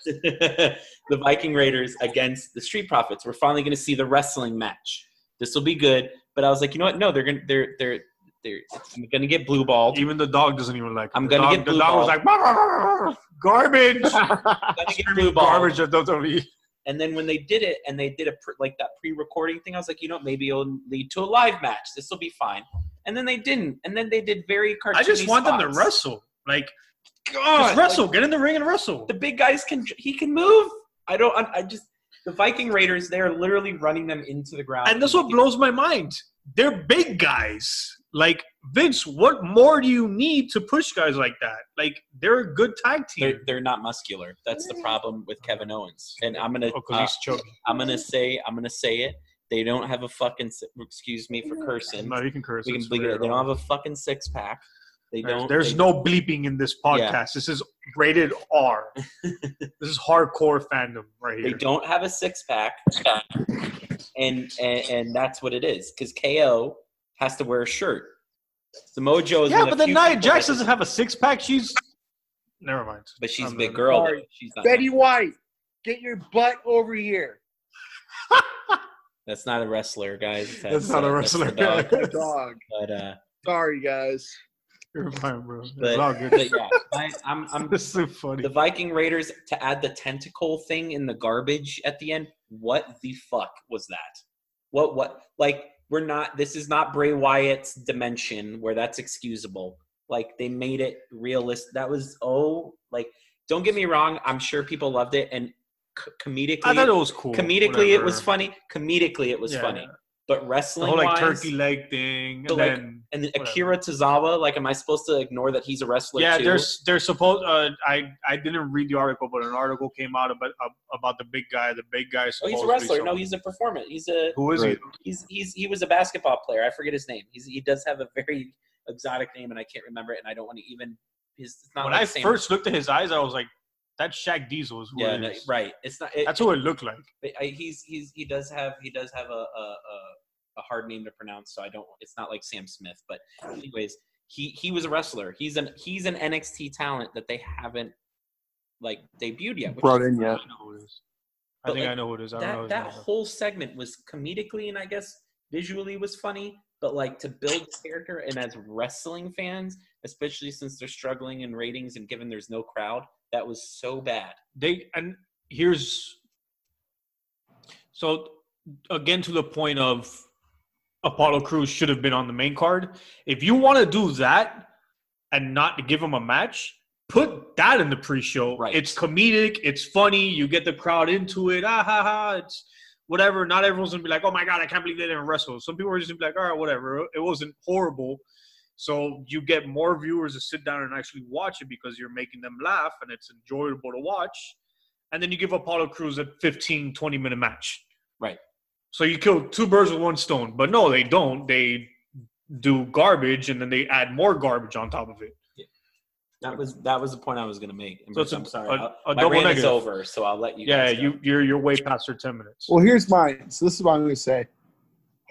the Viking Raiders against the Street Profits. We're finally going to see the wrestling match. This will be good. But I was like, you know what? No, they're gonna they're they're they're I'm gonna get blue balled. Even the dog doesn't even like. it. I'm gonna dog- get the dog was like "Bah, bah, bah, bah, bah, garbage. I'm gonna get blue balled. garbage at WWE. And then when they did it and they did a pr- like that pre-recording thing, I was like, you know, maybe it'll lead to a live match. This will be fine. And then they didn't. And then they did very cartoony I just want them to wrestle. Like, God, just wrestle. like, Get in the ring and wrestle. the big guys can he can move. I don't. I, I just the Viking Raiders. They are literally running them into the ground. And that's what blows my mind. They're big guys. Like Vince, what more do you need to push guys like that? Like they're a good tag They're, team. they're not muscular. That's the problem with Kevin Owens. And I'm gonna Oh, 'cause uh, he's chubby. I'm gonna say I'm gonna say it. They don't have a fucking excuse me for cursing. No, you can curse. We can It's bleep it. They don't have a fucking six pack. They There's, don't. there's they- no bleeping in this podcast. Yeah. This is rated R. this is hardcore fandom right here. They don't have a six pack, and and, and that's what it is. Because KO has to wear a shirt. Samoa Joe is. Yeah, but the then few Nia Jax doesn't have a six pack. She's never mind. But she's a I'm big not- girl. though. She's not. Betty White, get your butt over here. That's not a wrestler, guys. That's not a uh, that's the wrestler. dog. Dog. but uh, Sorry, guys. You're fine, bro. It's but, all good. but yeah, I, I'm I'm This is so funny. the Viking Raiders to add the tentacle thing in the garbage at the end. What the fuck was that? What what like we're not. This is not Bray Wyatt's dimension where that's excusable. Like they made it realistic. That was oh, like don't get me wrong. I'm sure people loved it, and c- comedically, I thought it was cool. comedically it was funny. Comedically it was Yeah. funny. But The wrestling whole like turkey leg thing, But, and like, then and then whatever. Akira Tozawa, like, am I supposed to ignore that he's a wrestler yeah, too? there's there's supposed. Uh, I I didn't read the article, but an article came out about about the big guy. The big guy. Oh, he's a wrestler. No, he's a performer. He's a who is Right. he's he's he was a basketball player. I forget his name. He's he does have a very exotic name, and I can't remember it. And I don't want to even his. It's not When like I Sam- first looked at his eyes, I was like, "That's Shaq Diesel." Is who yeah, it no, right. It's not. It, That's who it looked like. but I, he's he's he does have he does have a, a a a hard name to pronounce, so I don't. It's not like Sam Smith, but anyways, he he was a wrestler. He's an he's an NXT talent that they haven't like debuted yet. which Brought is in yet. know who it is. I But, think like, I know who it is. I don't know that that whole segment was comedically and I guess visually was funny, but like to build character and as wrestling fans, especially since they're struggling in ratings and given there's no crowd, that was so bad. they and here's so again to the point of Apollo Crews should have been on the main card. If you want to do that and not give him a match, put that in the pre-show. Right. It's comedic, it's funny, you get the crowd into it. Ah ha ha, it's whatever. Not everyone's gonna be like, oh my god, I can't believe they didn't wrestle. Some people are just gonna be like, all right, whatever. It wasn't horrible. So you get more viewers to sit down and actually watch it because you're making them laugh and it's enjoyable to watch. And then you give Apollo Crews a 15, 20 minute match. Right. So you kill two birds with one stone. But no, they don't. They do garbage and then they add more garbage on top of it. That was that was the point I was gonna make. And So it's Bruce, a- I'm sorry. a- I'll- a my double rant is over, so I'll let you. Yeah, you you're you're way past your ten minutes. Well, here's mine. So this is what I'm going to say.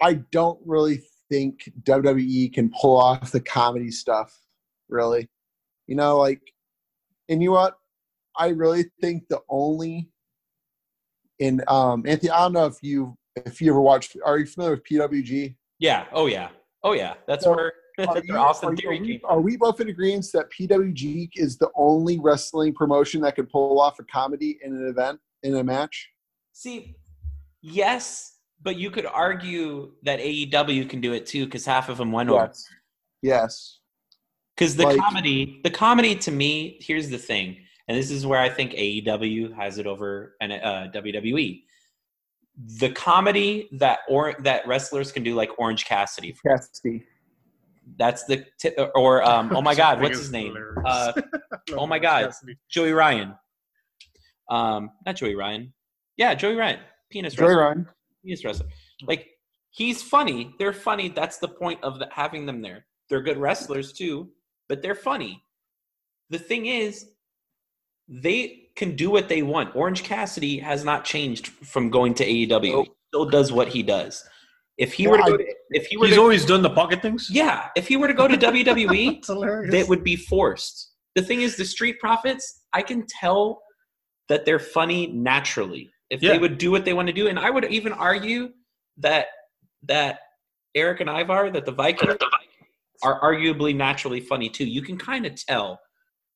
I don't really think WWE can pull off the comedy stuff. Really, you know, like, and you know what? I really think the only in um Anthony. I don't know if you if you ever watched. Are you familiar with PWG? Yeah. Oh yeah. Oh yeah. That's So, where Are, you- Austin are you- are we, are we both in agreement that PWG is the only wrestling promotion that can pull off a comedy in an event in a match? See, yes, but you could argue that AEW can do it too because half of them went over. Yes. Yes. Because the Like- comedy, the comedy to me, here's the thing, and this is where I think AEW has it over and uh, WWE. The comedy that or that wrestlers can do, like Orange Cassidy, Cassidy. that's the t- or um, oh my God, what's his name? Uh, oh my God. Joey Ryan. Um, not Joey Ryan. Yeah, Joey Ryan, penis Joey wrestler. Ryan. Penis wrestler. Like he's funny. They're funny. That's the point of the, having them there. They're good wrestlers too, but they're funny. The thing is, they can do what they want. Orange Cassidy has not changed from going to AEW. Nope. He still does what he does. If he were to go to, if he were He's to, always done the pocket things. yeah, if he were to go to WWE, that would be forced. The thing is, the Street Profits, I can tell that they're funny naturally. If Yeah. they would do what they want to do, and I would even argue that that Eric and Ivar, that the Vikings are arguably naturally funny too. You can kind of tell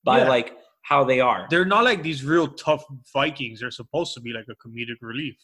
by Yeah. like how they are. They're not like these real tough Vikings. They're supposed to be like a comedic relief.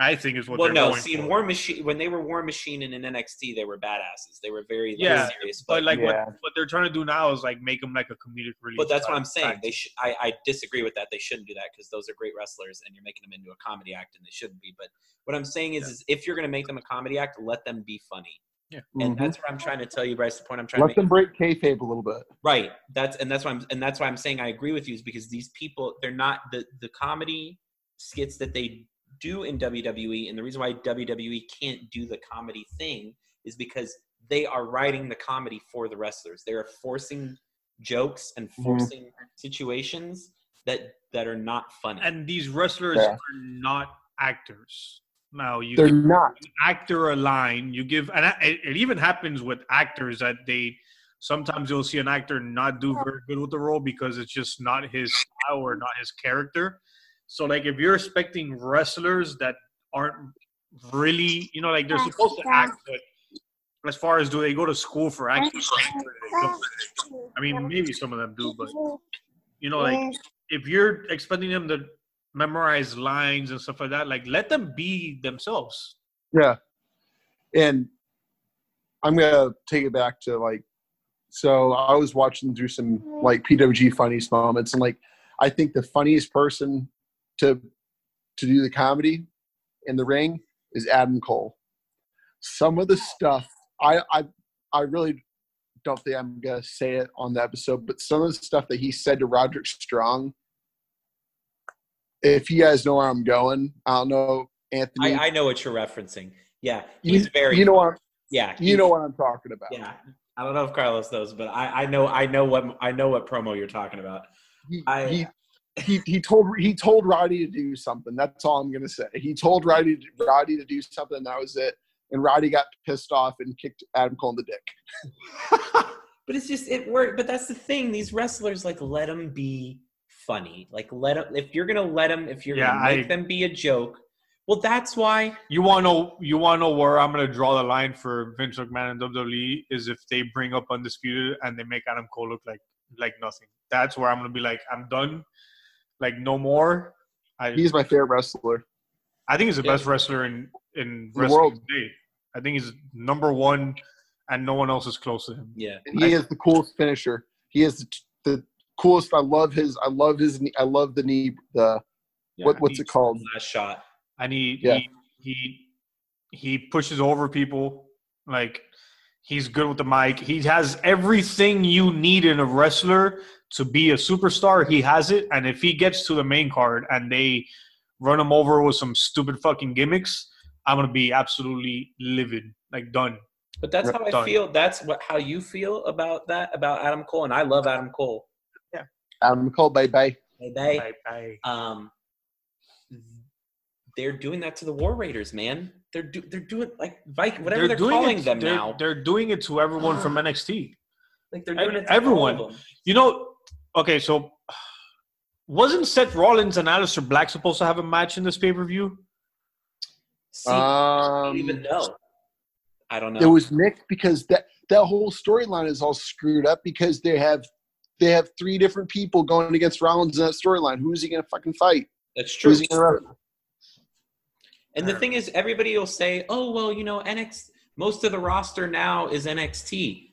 I think is what well, they're no, going see, in for. War Machine, when they were War Machine and in NXT, they were badasses. They were very like, Yeah, serious, But like Yeah. what, what they're trying to do now is like make them like a comedic relief. But that's what I'm saying. act. They should. I, I disagree with that. They shouldn't do that because those are great wrestlers, and you're making them into a comedy act, and they shouldn't be. But what I'm saying is, Yeah. is if you're going to make them a comedy act, let them be funny. Yeah. And Mhm. that's what I'm trying to tell you, Bryce. The point I'm trying Let to Let them make. break kayfabe a little bit. Right. That's and that's why I'm and that's why I'm saying I agree with you is because these people they're not the the comedy skits that they do in WWE, and the reason why WWE can't do the comedy thing is because they are writing the comedy for the wrestlers. They are forcing jokes and Mhm. forcing situations that that are not funny. and these wrestlers Yeah. are not actors. Now you They're give not. an actor a line, you give, and it, it even happens with actors that they sometimes you'll see an actor not do very good with the role because it's just not his style or not his character. So like if you're expecting wrestlers that aren't really, you know, like they're supposed to act, but as far as do they go to school for acting? I mean, maybe some of them do, but you know, like if you're expecting them to memorize lines and stuff like that, like let them be themselves. Yeah. And I'm gonna take it back to like. So I was watching through some like PWG funniest moments, and like I think the funniest person to to do the comedy in the ring is Adam Cole. Some of the stuff I I I really don't think I'm gonna say it on the episode, but some of the stuff that he said to Roderick Strong. If you guys know where I'm going, I don't know, Anthony. I, I know what you're referencing. Yeah, you, he's very. you know what Yeah, you know what I'm talking about. Yeah, I don't know if Carlos knows, but I, I know I know what I know what promo you're talking about. he, I- he, he he told he told Roddy to do something. That's all I'm gonna say. He told Roddy to, Roddy to do something. That was it. And Roddy got pissed off and kicked Adam Cole in the dick. But it's just it worked. But that's the thing. These wrestlers like let them be funny. Like let them if you're gonna let them if you're Yeah, gonna make I- them be a joke. Well, that's why You want to know? You want to know where I'm gonna draw the line for Vince McMahon and WWE is if they bring up undisputed and they make Adam Cole look like like nothing. That's where I'm gonna be like, I'm done. Like no more. I He's my favorite wrestler. I think he's the Yeah. best wrestler in in The wrestling world. today. I think he's number one, and no one else is close to him. yeah. And he is the coolest finisher. He is the, the coolest. I love his. I love his. knee- I love the knee. The what what's it called? Last shot. and he Yeah. he, he he pushes over people like he's good with the mic he has everything you need in a wrestler to be a superstar he has it and if he gets to the main card and they run him over with some stupid fucking gimmicks i'm gonna be absolutely livid like done But that's how I Done. feel. That's what how you feel about that about Adam Cole, and I love Adam Cole. Yeah, Adam Cole. Bye bye. Hey, they, I, I, um, they're doing that to the War Raiders, man. They're do, they're doing like Viking, whatever they're, doing calling it, them they're, now. they're doing it to everyone from nxt Like they're ev- doing it to everyone. all of them. You know, okay, so wasn't Seth Rollins and Aleister Black supposed to have a match in this pay per view? See, I don't Um, even know. I don't know. it was Nick because that that whole storyline is all screwed up because they have they have three different people going against Rollins in that storyline. Who's he gonna fucking fight? That's true. Who's he gonna wrestle? And the thing is, everybody will say, "Oh, well, you know, NXT. Most of the roster now is NXT."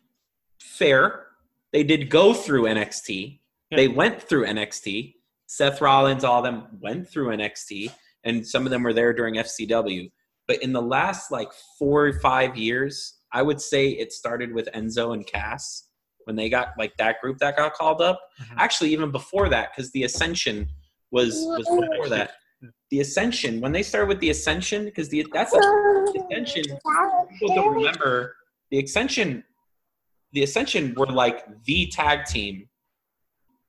Fair. They did go through NXT. Yeah. They went through NXT. Seth Rollins, all of them went through NXT, and some of them were there during FCW. But in the last like four or five years, I would say it started with Enzo and Cass when they got like that group that got called up. Mhm. Actually, even before that, because the Ascension was was before that. The Ascension, when they started with the Ascension, because the that's a, the Ascension. People don't remember the Ascension. The Ascension were like the tag team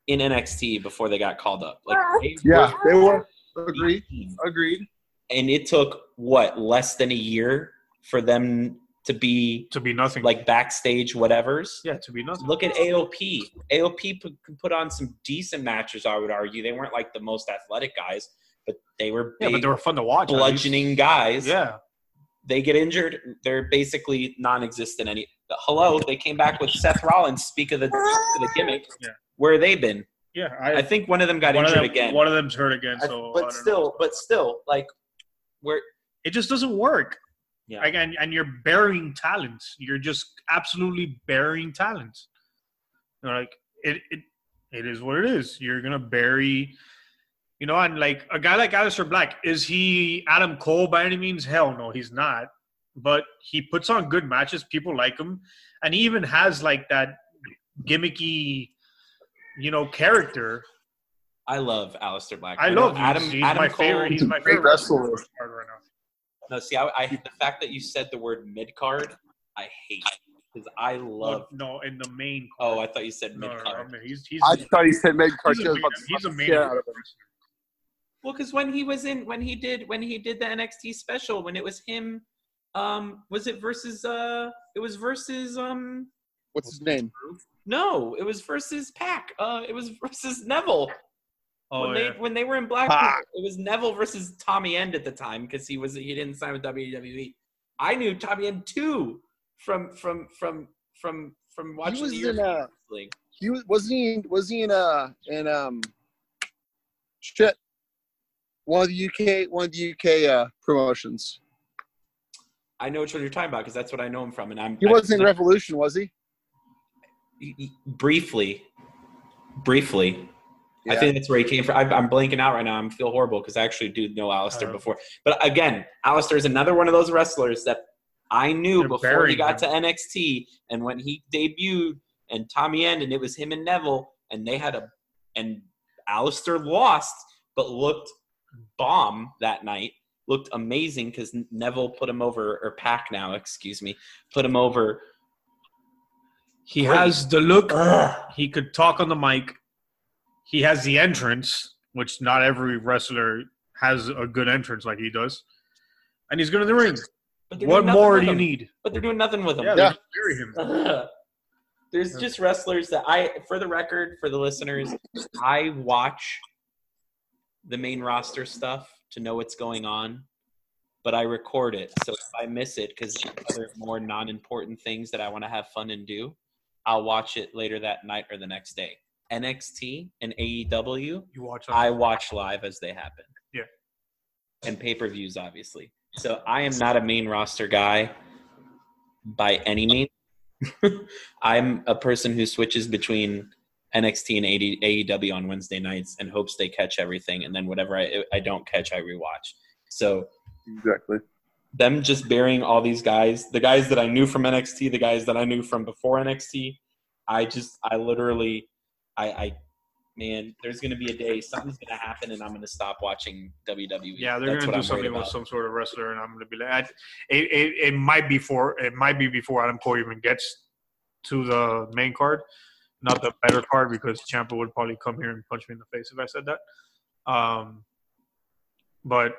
in NXT before they got called up. Like they Yeah, were they were. Agreed. Agreed. and it took what less than a year for them to be To be nothing. like backstage whatevers. yeah, to be nothing. Look at AOP. AOP put, could put on some decent matches. I would argue they weren't like the most athletic guys, but they were yeah, but they were fun to watch. bludgeoning guys. Yeah, They get injured, they're basically non-existent. Any hello, they came back with Seth Rollins. Speak of the, the gimmick. Yeah. Where have they been? yeah. I think one of them got injured them, again. One of them's hurt again. So, I don't but know. still, but still, like where it just doesn't work. Yeah. Like, and, and you're burying talents. You're just absolutely burying talents. You know, like it, it, it is what it is. You're gonna bury, you know, and like a guy like Aleister Black, is he Adam Cole by any means? Hell no, he's not. But he puts on good matches. People like him, and he even has like that gimmicky, you know, character. I love Aleister Black. I You love. Adam. He's Adam my Cole, favorite. He's my favorite wrestler. right now. No, see, I, I the fact that you said the word mid card, I hate because I love. no, in the main. Card. Oh, I thought you said No, mid no, no, card. I mean, he's he's I thought he said mid card. he's a main, he's a main Yeah, Well, because when he was in, when he did, when he did the NXT special, when it was him, um, was it versus? Uh, it was versus. Um, What's his name? no, it was versus Pac. Uh, it was versus Neville. oh when yeah. they when they were in Blackpool, Pac. it was Neville versus Tommy End at the time because he was he didn't sign with WWE. I knew Tommy End too from from from from from watching was the years in, of uh, wrestling. He was wasn't he was he in uh in um shit one of the UK one of the UK uh promotions. I know which one you're talking about because that's what I know him from, and I'm He wasn't in Revolution, was he? Briefly, briefly. I think that's where he came from. I, I'm blanking out right now. I feel horrible because I actually do know Aleister Uh, before. But again, Aleister is another one of those wrestlers that I knew They're before he got him. to NXT and when he debuted and Tommy End and it was him and Neville and they had a and Aleister lost but looked bomb that night. Looked amazing because Neville put him over or Pac now, excuse me, put him over. He Great. has the look. He could talk on the mic. He has the entrance, which not every wrestler has a good entrance like he does. And he's good in the ring. What more do you him. need? But they're doing nothing with him. Yeah, Yeah. bury him. There's just wrestlers that I, for the record, for the listeners, I watch the main roster stuff to know what's going on, but I record it. So if I miss it because other more non-important things that I want to have fun and do, I'll watch it later that night or the next day. NXT and AEW, You watch. I watch live as they happen. Yeah. And pay-per-views, obviously. So I am not a main roster guy by any means. I'm a person who switches between NXT and AD AEW on Wednesday nights and hopes they catch everything, and then whatever I, I don't catch, I rewatch. So Exactly. Them just burying all these guys, the guys that I knew from NXT, the guys that I knew from before NXT, I just, I literally, I, I man, there's gonna be a day something's gonna happen, and I'm gonna stop watching WWE. Yeah, they're gonna do I'm something with some sort of wrestler, and I'm gonna be like, I- it, it, it might be for it might be before Adam Cole even gets to the main card, not the better card, because Ciampa would probably come here and punch me in the face if I said that. Um, but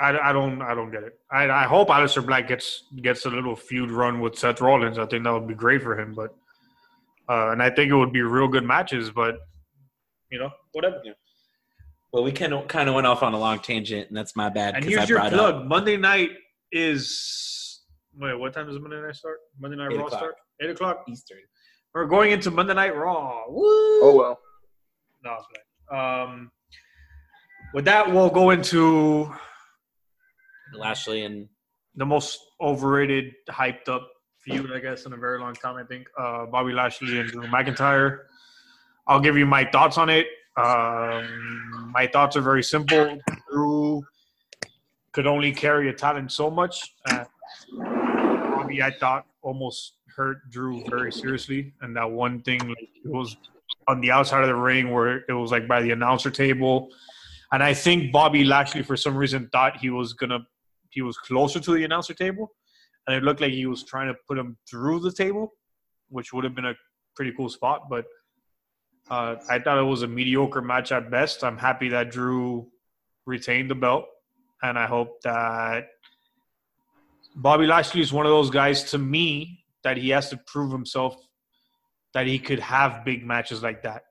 I, I don't I don't get it. I, I hope Aleister Black gets gets a little feud run with Seth Rollins. I think that would be great for him, but uh, and I think it would be real good matches. But you know, whatever. Well, we kind of kind of went off on a long tangent, and that's my bad And because I here's your plug. up Monday night is wait. What time does Monday night start? Monday night Eight Raw o'clock. start. Eight o'clock. Eastern. We're going into Monday Night Raw. Woo! Oh well. No, I'm. Um, with that, we'll go into Lashley and the most overrated, hyped up feud, I guess, in a very long time. I think uh, Bobby Lashley and Drew McIntyre. I'll give you my thoughts on it. Um, my thoughts are very simple. Drew could only carry a talent so much. Uh, Bobby, I thought, almost hurt Drew very seriously, and that one thing like, it was on the outside of the ring where it was like by the announcer table. And I think Bobby Lashley, for some reason, thought he was gonna he was closer to the announcer table, and it looked like he was trying to put him through the table, which would have been a pretty cool spot. But uh, I thought it was a mediocre match at best. I'm happy that Drew retained the belt, and I hope that Bobby Lashley is one of those guys to me that he has to prove himself that he could have big matches like that.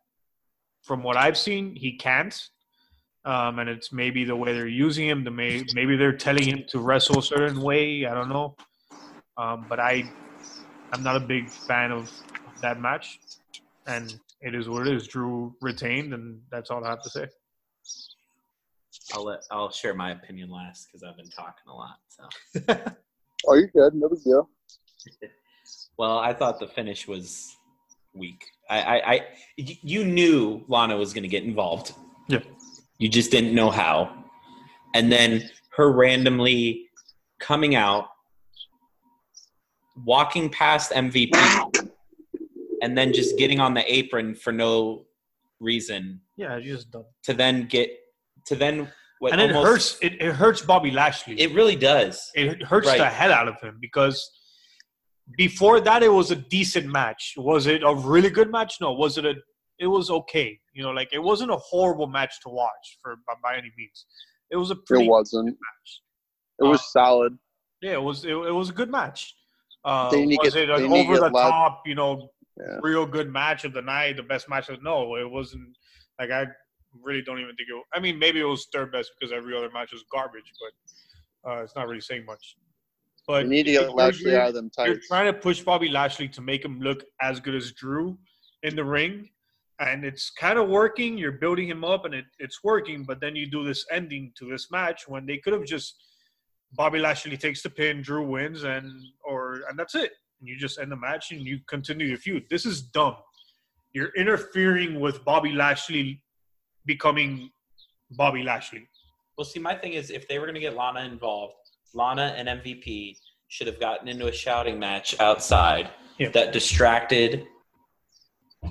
From what I've seen, he can't. Um, and it's maybe the way they're using him. The may, maybe they're telling him to wrestle a certain way. I don't know. Um, but I, I'm not a big fan of that match, and it is what it is. Drew retained, and that's all I have to say. I'll let I'll share my opinion last because I've been talking a lot. So, Oh, you're good. No big deal. well, I thought the finish was weak. I, I, you knew Lana was going to get involved. Yeah. You just didn't know how, and then her randomly coming out, walking past MVP, and then just getting on the apron for no reason Yeah, you just done. to then get to then what And it almost- hurts. It, it hurts Bobby Lashley. It really does. it hurts Right. the hell out of him because before that it was a decent match. Was it a really good match? No. Was it a? It was okay. You know, like it wasn't a horrible match to watch for by, by any means. It was a pretty It wasn't. match. It was Uh, solid. Yeah, it was. It, it was a good match. Uh, They need to was get- it an they need to over the loud- top? You know, Yeah. real good match of the night, the best match of no, it wasn't. Like I really don't even think it. I mean, maybe it was third best because every other match was garbage, but uh, it's not really saying much. But You need to get Lashley out of them You're trying to push Bobby Lashley to make him look as good as Drew in the ring, and it's kind of working. You're building him up, and it, it's working. But then you do this ending to this match when they could have just Bobby Lashley takes the pin, Drew wins, and or and that's it. And you just end the match and you continue your feud. This is dumb. You're interfering with Bobby Lashley becoming Bobby Lashley. Well, see, my thing is, if they were going to get Lana involved, Lana and MVP should have gotten into a shouting match outside Yeah. that distracted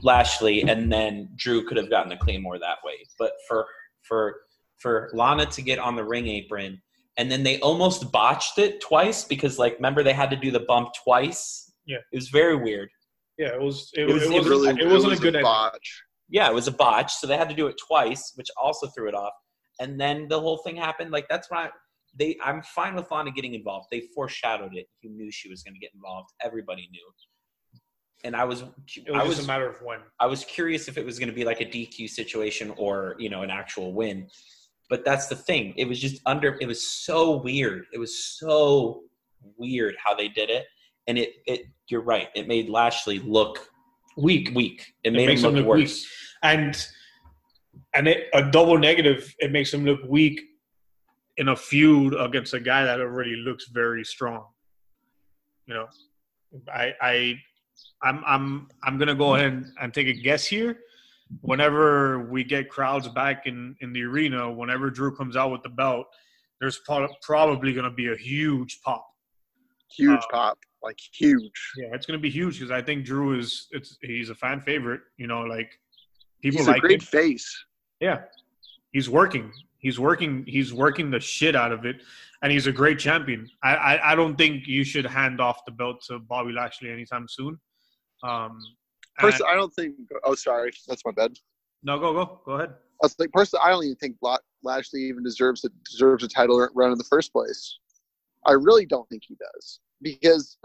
Lashley, and then Drew could have gotten the claymore that way. But for for for Lana to get on the ring apron, and then they almost botched it twice because, like, remember they had to do the bump twice. Yeah. it was very weird. Yeah, it was. It, It was- it, it wasn't. really, it wasn't was a good. ending. botch. Yeah, it was a botch, so they had to do it twice, which also threw it off. And then the whole thing happened. Like that's why they. I'm fine with Lana getting involved. They foreshadowed it. You knew she was going to get involved. Everybody knew. And I was, It was, I was, a matter of when. I was curious if it was going to be like a DQ situation or you know an actual win. But that's the thing. It was just under. It was so weird. It was so weird how they did it. And it, it. You're right. It made Lashley look Weak. weak. It It made him him look look weak. and and it, a double negative it makes him look weak in a feud against a guy that already looks very strong you know i i i'm i'm i'm gonna go ahead and, and take a guess here whenever we get crowds back in in the arena whenever drew comes out with the belt there's pro- probably gonna be a huge pop Huge Uh, pop, like huge. yeah it's gonna be huge because i think drew is it's he's a fan favorite you know like people He's like a great him. face. Yeah, he's working. He's working. He's working the shit out of it, and he's a great champion. I, I, I don't think you should hand off the belt to Bobby Lashley anytime soon. Um, First, and- I don't think. Oh, sorry, that's my bad. no, go go go ahead. I was like, personally, I don't even think La- Lashley even deserves a, deserves a title run in the first place. I really don't think he does because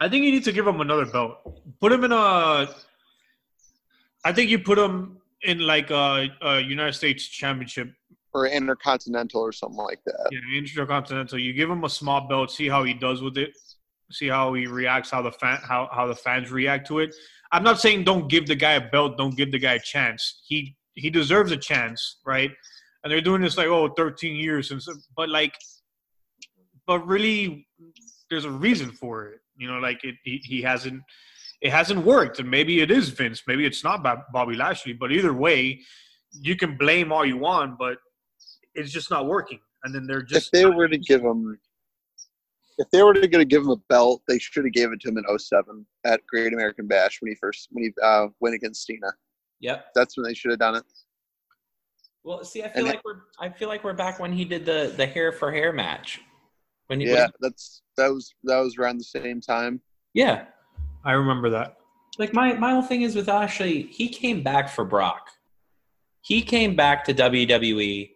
I think you need to give him another belt. Put him in a. I think you put him in like a, a United States Championship or intercontinental or something like that. Yeah, intercontinental. You give him a small belt, see how he does with it, see how he reacts, how the fan, how how the fans react to it. I'm not saying don't give the guy a belt, don't give the guy a chance. He he deserves a chance, right? And they're doing this like oh 13 years since, but like, but really, there's a reason for it. You know, like it he, he hasn't it hasn't worked, and maybe it is Vince, maybe it's not Bobby Lashley, but either way, you can blame all you want, but it's just not working. And then they're just if they were to give him, if they were to gonna give him a belt, they should have gave it to him in 07 at Great American Bash when he first when he uh, went against Cena. Yep. That's when they should have done it. Well, see, I feel And like we're I feel like we're back when he did the the hair for hair match. When he, Yeah, that's that was that was around the same time. yeah. I remember that. Like my my whole thing is with Ashley, he came back for Brock. He came back to WWE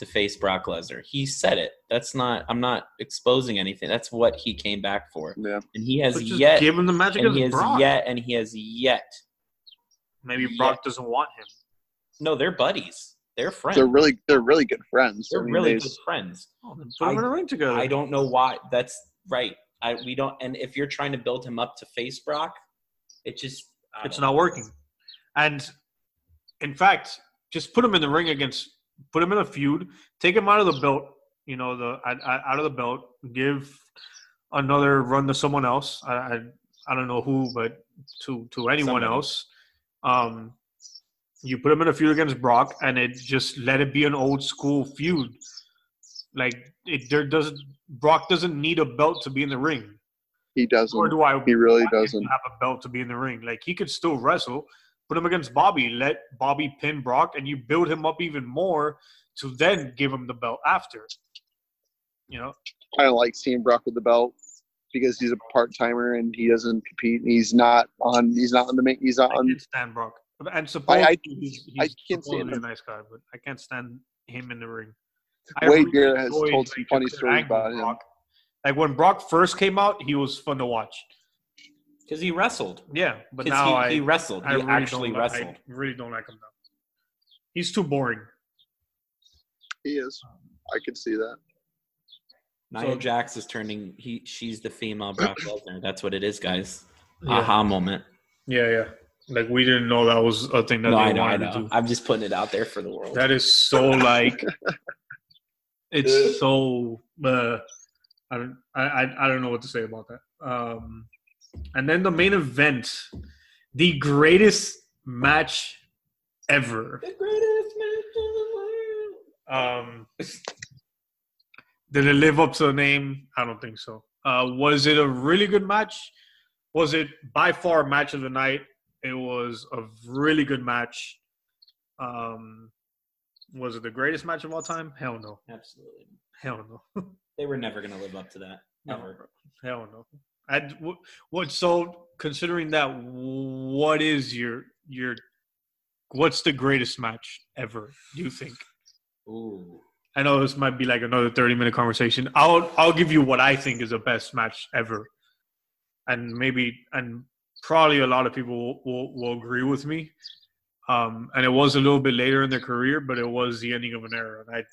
to face Brock Lesnar. He said it. That's not. I'm not exposing anything. That's what he came back for, Yeah, and he has But just yet. give him the match And he has Brock. yet, and he has yet. Maybe yet. Brock doesn't want him. No, they're buddies. They're friends. they're really they're really good friends. They're I mean, really they- good friends. Oh, then put him in a ring together. I don't know why. That's right. I we don't. And if you're trying to build him up to face Brock, it just I it's don't not know. working. And in fact, just put him in the ring against, put him in a feud, take him out of the belt. You know, the out- of the belt. Give another run to someone else. I I, I don't know who, but to to anyone Somebody. else. Um, you put him in a feud against Brock, and it just let it be an old school feud. Like it, there doesn't Brock doesn't need a belt to be in the ring. he doesn't. Or do I He really doesn't. have a belt to be in the ring. Like he could still wrestle. Put him against Bobby. Let Bobby pin Brock, and you build him up even more to then give him the belt after. You know, I don't like seeing Brock with the belt because he's a part timer and he doesn't compete. He's not on. He's not on the main. He's not I on. can't stand Brock, and supposedly I- he's, he's I can't him. a nice guy, but I can't stand him in the ring. I Wade really Barrett has told some like, funny stories about him. Brock. Like when Brock first came out, he was fun to watch. Because he wrestled. Yeah, but 'Cause now he, I, he wrestled. I He really actually wrestled. I really don't like him now. He's too boring. He is. I could see that. Nia So- Jax is turning. He she's the female Brock Lesnar. That's what it is, guys. Yeah. Aha moment. Yeah, yeah. Like we didn't know that was a thing that No, they I know, I wanted to know. do. I'm just putting it out there for the world. That is so like It's so. Uh, I don't. I, I I don't know what to say about that. Um, and then the main event, the greatest match ever. The greatest match of the world. Um, did it live up to the name? I don't think so. Uh, was it a really good match? Was it by far match of the night? It was a really good match. Um, was it the greatest match of all time? Hell no. Absolutely. Hell no. They were never going to live up to that. No, hell no. I, what, what? So considering that, what is your your what's the greatest match ever? Do you think? Ooh. I know this might be like another thirty minute conversation. I'll I'll give you what I think is the best match ever, and maybe and probably a lot of people will, will, will agree with me. Um, and it was a little bit later in their career, but it was the ending of an era. And I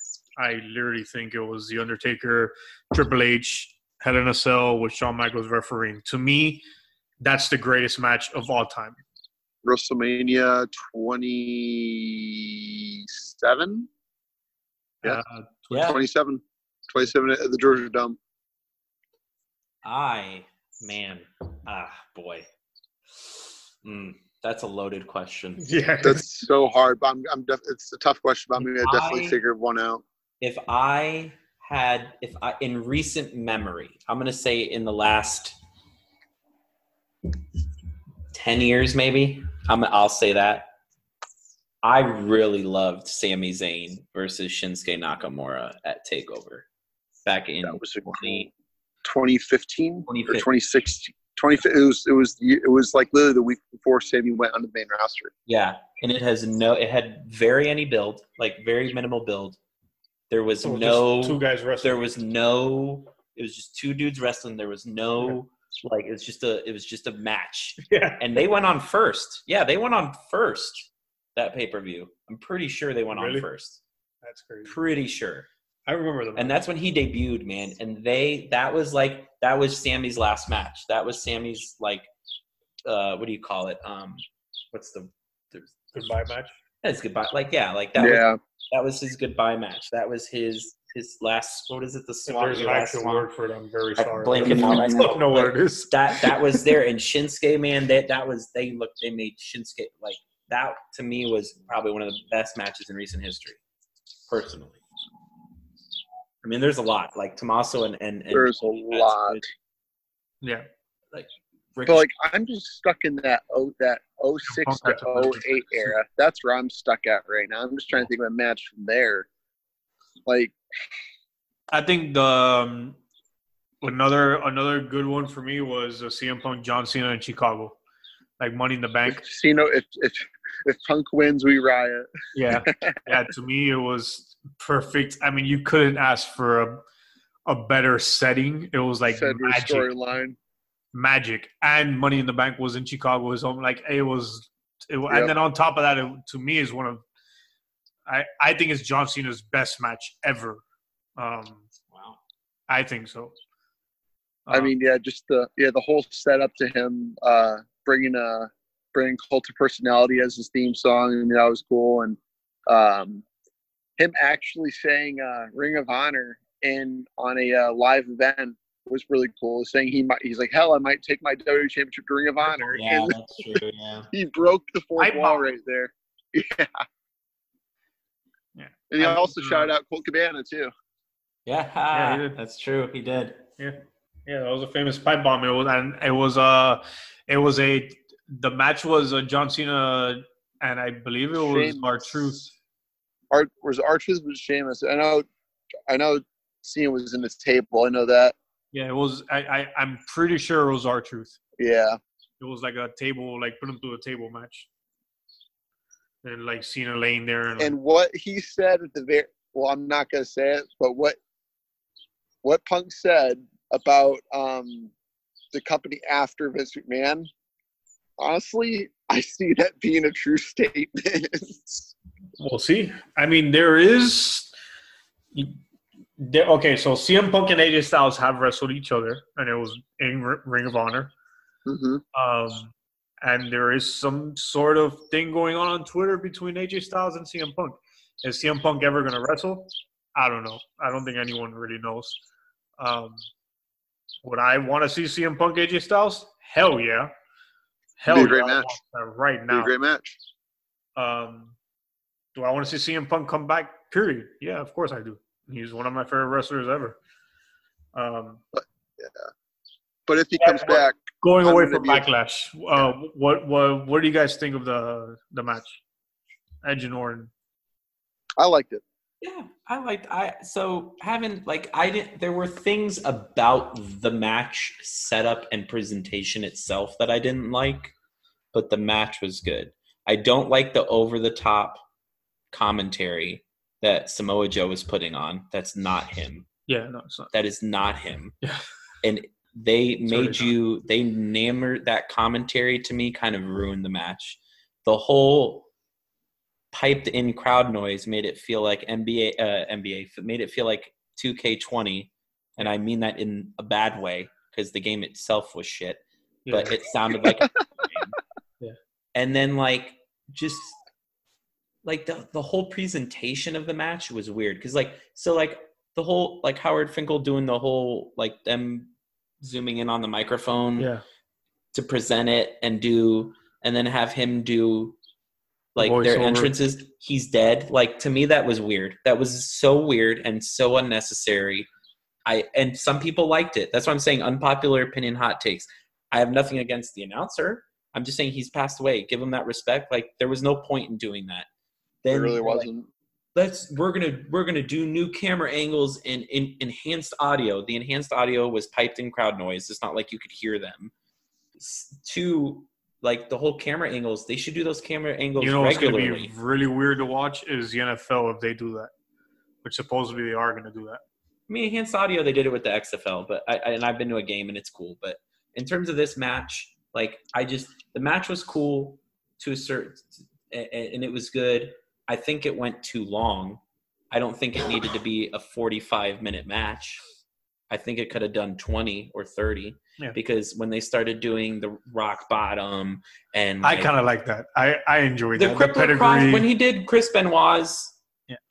I literally think it was the Undertaker, Triple H, Hell in a Cell with Shawn Michaels refereeing. To me, that's the greatest match of all time. WrestleMania 27? Yeah. Uh, Yeah. 27. 27 at the Georgia Dome. I, man, ah, boy. Mm, that's a loaded question. yeah. That's so hard, but I'm, I'm def- it's a tough question, but I'm going to definitely I- figure one out. If I had, if I, in recent memory, I'm going to say in the last 10 years, maybe, I'm, I'll say that. I really loved Sami Zayn versus Shinsuke Nakamura at TakeOver back in That was 20, 2015 or 2015. 2016. 20, it was it was it was like literally the week before Sami went on the main roster. Yeah, and it has no. It had very any build, like very minimal build. There was So no. two guys wrestling. There was no. It was just two dudes wrestling. There was no like. It was just a. It was just a match, yeah. and they went on first. Yeah, they went on first. That pay per view. I'm pretty sure they went Really? on first. That's crazy. Pretty sure. I remember them. And that's when he debuted, man. And they. That was like. That was Sami's last match. That was Sami's like. Uh, what do you call it? Um, what's the? there's- goodbye match. That's goodbye. Like yeah, like that was that was his goodbye match. That was his his last. What is it? The If swan. there's an your last actual swan. word for it, I'm very I sorry. blank it out. I don't know what it is. That that was there. And Shinsuke, man, that that was they looked. They made Shinsuke like that. To me, was probably one of the best matches in recent history, personally. I mean, there's a lot like Tommaso and and, and there's a lot. Yeah. Rick, But like I'm just stuck in that oh that 06 Punk to had to put it 08 era. That's where I'm stuck at right now. I'm just trying to think of a match from there. Like I think the um, another another good one for me was uh, CM Punk John Cena in Chicago, like Money in the Bank. if Cena, if if if Punk wins, we riot. Yeah, yeah. To me, it was perfect. I mean, you couldn't ask for a a better setting. It was like magic, storyline. Magic, and Money in the Bank was in Chicago. His home, like it was. It, Yep. And then on top of that, it, to me, is one of I I think it's John Cena's best match ever. Um, wow. I think so. I Um, mean, yeah, just the yeah the whole setup to him uh, bringing uh bringing Cult of Personality as his theme song. I mean, that was cool, and um, him actually saying uh, Ring of Honor in on a uh, live event was really cool. Saying he might, he's like, hell, I might take my WWE Championship to Ring of Honor, Yeah, and that's true. Yeah. he broke the fourth Pipe wall bomb. right there. Yeah, Yeah. and he I also think, uh, shouted out Colt Cabana too. Yeah, Yeah, he did. that's true. He did. Yeah, yeah, that was a famous pipe bomb. It was, and it was uh it was a the match was uh, John Cena and I believe it was Sheamus. R-Truth. Art was Arches was Sheamus. I know, I know. Cena was in this table. I know that. Yeah, it was. I, I I'm pretty sure it was R-Truth. Yeah. It was like a table, like put him through a table match, and like Cena laying there and, and what he said at the very well i'm not going to say it but what what punk said about um the company after vince mcmahon honestly i see that being a true statement we'll see. I mean, there is. There, okay, so CM Punk and AJ Styles have wrestled each other, and it was in R- Ring of Honor. hmm Um, and there is some sort of thing going on on Twitter between AJ Styles and CM Punk. Is CM Punk ever going to wrestle? I don't know. I don't think anyone really knows. Um, would I want to see CM Punk AJ Styles? Hell yeah. Hell Be a yeah. great I match. right Be a now. great match. Um, do I want to see CM Punk come back? Period. Yeah, of course I do. He's one of my favorite wrestlers ever. Um, But if he Yeah, comes but- back, going I'm away from be a- Backlash, uh, what what what do you guys think of the the match? Edge and Orton. I liked it. Yeah, I liked I so having like I didn't there were things about the match setup and presentation itself that I didn't like, but the match was good. I don't like the over the top commentary that Samoa Joe is putting on. That's not him. Yeah, no, it's not. That is not him. Yeah. And they It's made you they enamored that commentary to me kind of ruined the match. The whole piped in crowd noise made it feel like NBA uh, NBA made it feel like 2K20 and I mean that in a bad way because the game itself was shit but it sounded like a. Yeah. And then like just like the the whole presentation of the match was weird because like so like the whole like Howard Finkel doing the whole like them zooming in on the microphone yeah, to present it and do and then have him do like their voiceover. entrances he's dead. Like to me that was weird. That was so weird and so unnecessary. I and some people liked it. That's why i'm saying unpopular opinion hot takes. I have nothing against the announcer. I'm just saying he's passed away. Give him that respect. Like there was no point in doing that It really they're like, wasn't. let's we're gonna we're gonna do new camera angles and in, enhanced audio the enhanced audio was piped in crowd noise it's not like you could hear them S- two like the whole camera angles they should do those camera angles you know what's going to be really weird to watch is the NFL if they do that, which supposedly they are going to do that. I mean, enhanced audio, they did it with the XFL, but I, I- and I've been to a game and it's cool. But in terms of this match, like I just the match was cool to a certain, and, and it was good. I think it went too long. I don't think it needed to be a 45 minute match. I think it could have done 20 or 30 Yeah. because when they started doing the rock bottom and I like, kind of like that. I I enjoyed the that. The cross when he did Chris Benoit's.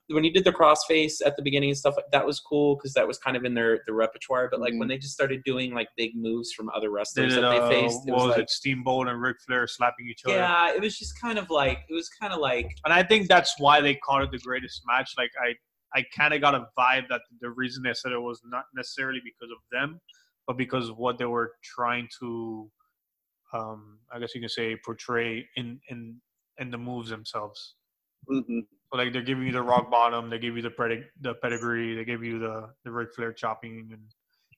When he did the crossface at the beginning and stuff that was cool because that was kind of in their the repertoire but like Mhm. when they just started doing like big moves from other wrestlers did, that they uh, faced it was was like it? Steamboat and Ric Flair slapping each other. yeah it was just kind of like it was kind of like and I think that's why they called it the greatest match. Like I, I kind of got a vibe that the reason they said it was not necessarily because of them, but because of what they were trying to, um, I guess you can say, portray in in in the moves themselves. hmm So like they're giving you the rock bottom, they give you the pedig- the pedigree, they give you the the Ric Flair chopping, and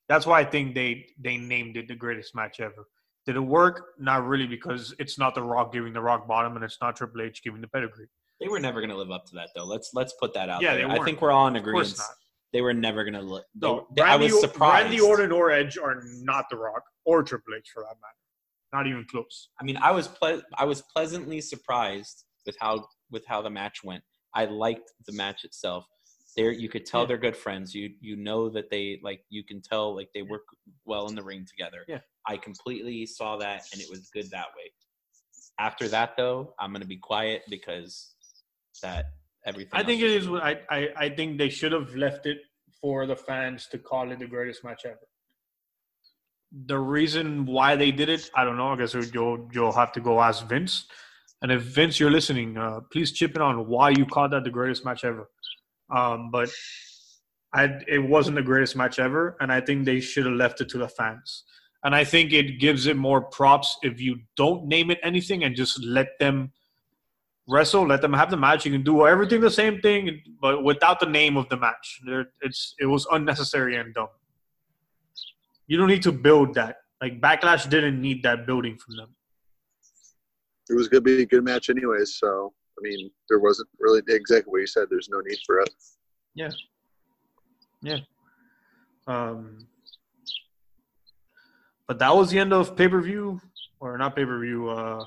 that's why I think they they named it the greatest match ever. Did it work? Not really, because it's not the Rock giving the rock bottom, and it's not Triple H giving the pedigree. they were never going to live up to that though let's let's put that out Yeah, there i think we're all in agreement they were never going to look No, they, I was surprised Randy Orton or Edge are not The Rock or Triple H for that matter. Not even close. I mean, I was ple- I was pleasantly surprised with how with how the match went. I liked the match itself. There, you could tell Yeah. they're good friends. You you know that they like you can tell like they work well in the ring together. Yeah. I completely saw that, and it was good that way. After that, though, I'm gonna be quiet because that everything. I think it what- I, I I think they should have left it for the fans to call it the greatest match ever. The reason why they did it, I don't know. I guess you'll you'll have to go ask Vince. And if Vince, you're listening, uh, please chip in on why you called that the greatest match ever. Um, but I, it wasn't the greatest match ever, and I think they should have left it to the fans. And I think it gives it more props if you don't name it anything and just let them wrestle, let them have the match. You can do everything the same thing, but without the name of the match. It's it was unnecessary and dumb. You don't need to build that. Like Backlash didn't need that building from them. It was going to be a good match anyways. So I mean, there wasn't really exactly what you said. There's no need for it. Yeah. Yeah. Um, but that was the end of pay per view, or not pay per view. Uh,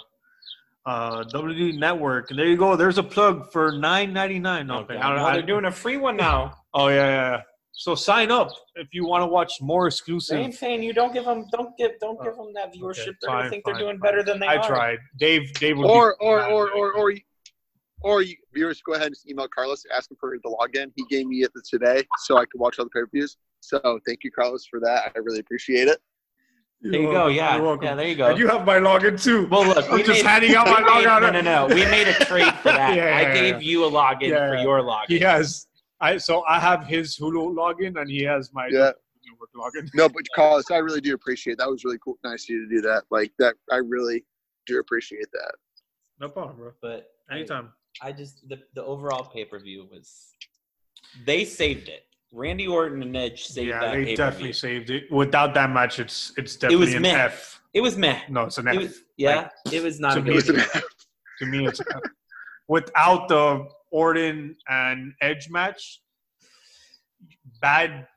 uh, WWE Network, and there you go. There's a plug for nine ninety nine. Oh, Okay, God. I don't- Now I- they're doing a free one now. Oh yeah, yeah. Yeah. So sign up if you want to watch more exclusive. Same thing. You don't give them. Don't give. Don't give them that viewership. Okay, they're gonna think fine, they're doing fine. better than they I are. tried. Dave. Dave. would be Or or mad. or or or or you, viewers go ahead and just email Carlos, ask him for the login. He gave me it today, so I could watch all the pay per views. So thank you, Carlos, for that. I really appreciate it. There you go. Yeah, You're welcome. yeah. There you go. And you have my login too. well, look, I'm we just made- handing out my login. No, no, no. We made a trade for that. Yeah, I yeah, gave yeah. you a login Yeah, for yeah. your login. He has. I so I have his Hulu login and he has my Yeah. work login. No, but Carlos, I really do appreciate. It. That was really cool, nice of you to do that. Like that, I really do appreciate that. No problem, bro. But Anytime. I just the the overall pay per view was they saved it. Randy Orton and Edge saved Yeah, that they pay per definitely view. saved it. Without that match, it's it's definitely it was an meh. F. It was meh. No, it's an It F. was, yeah, it was not to a me, good. it's an F. to me, it's an without the Orton and Edge match. Bad,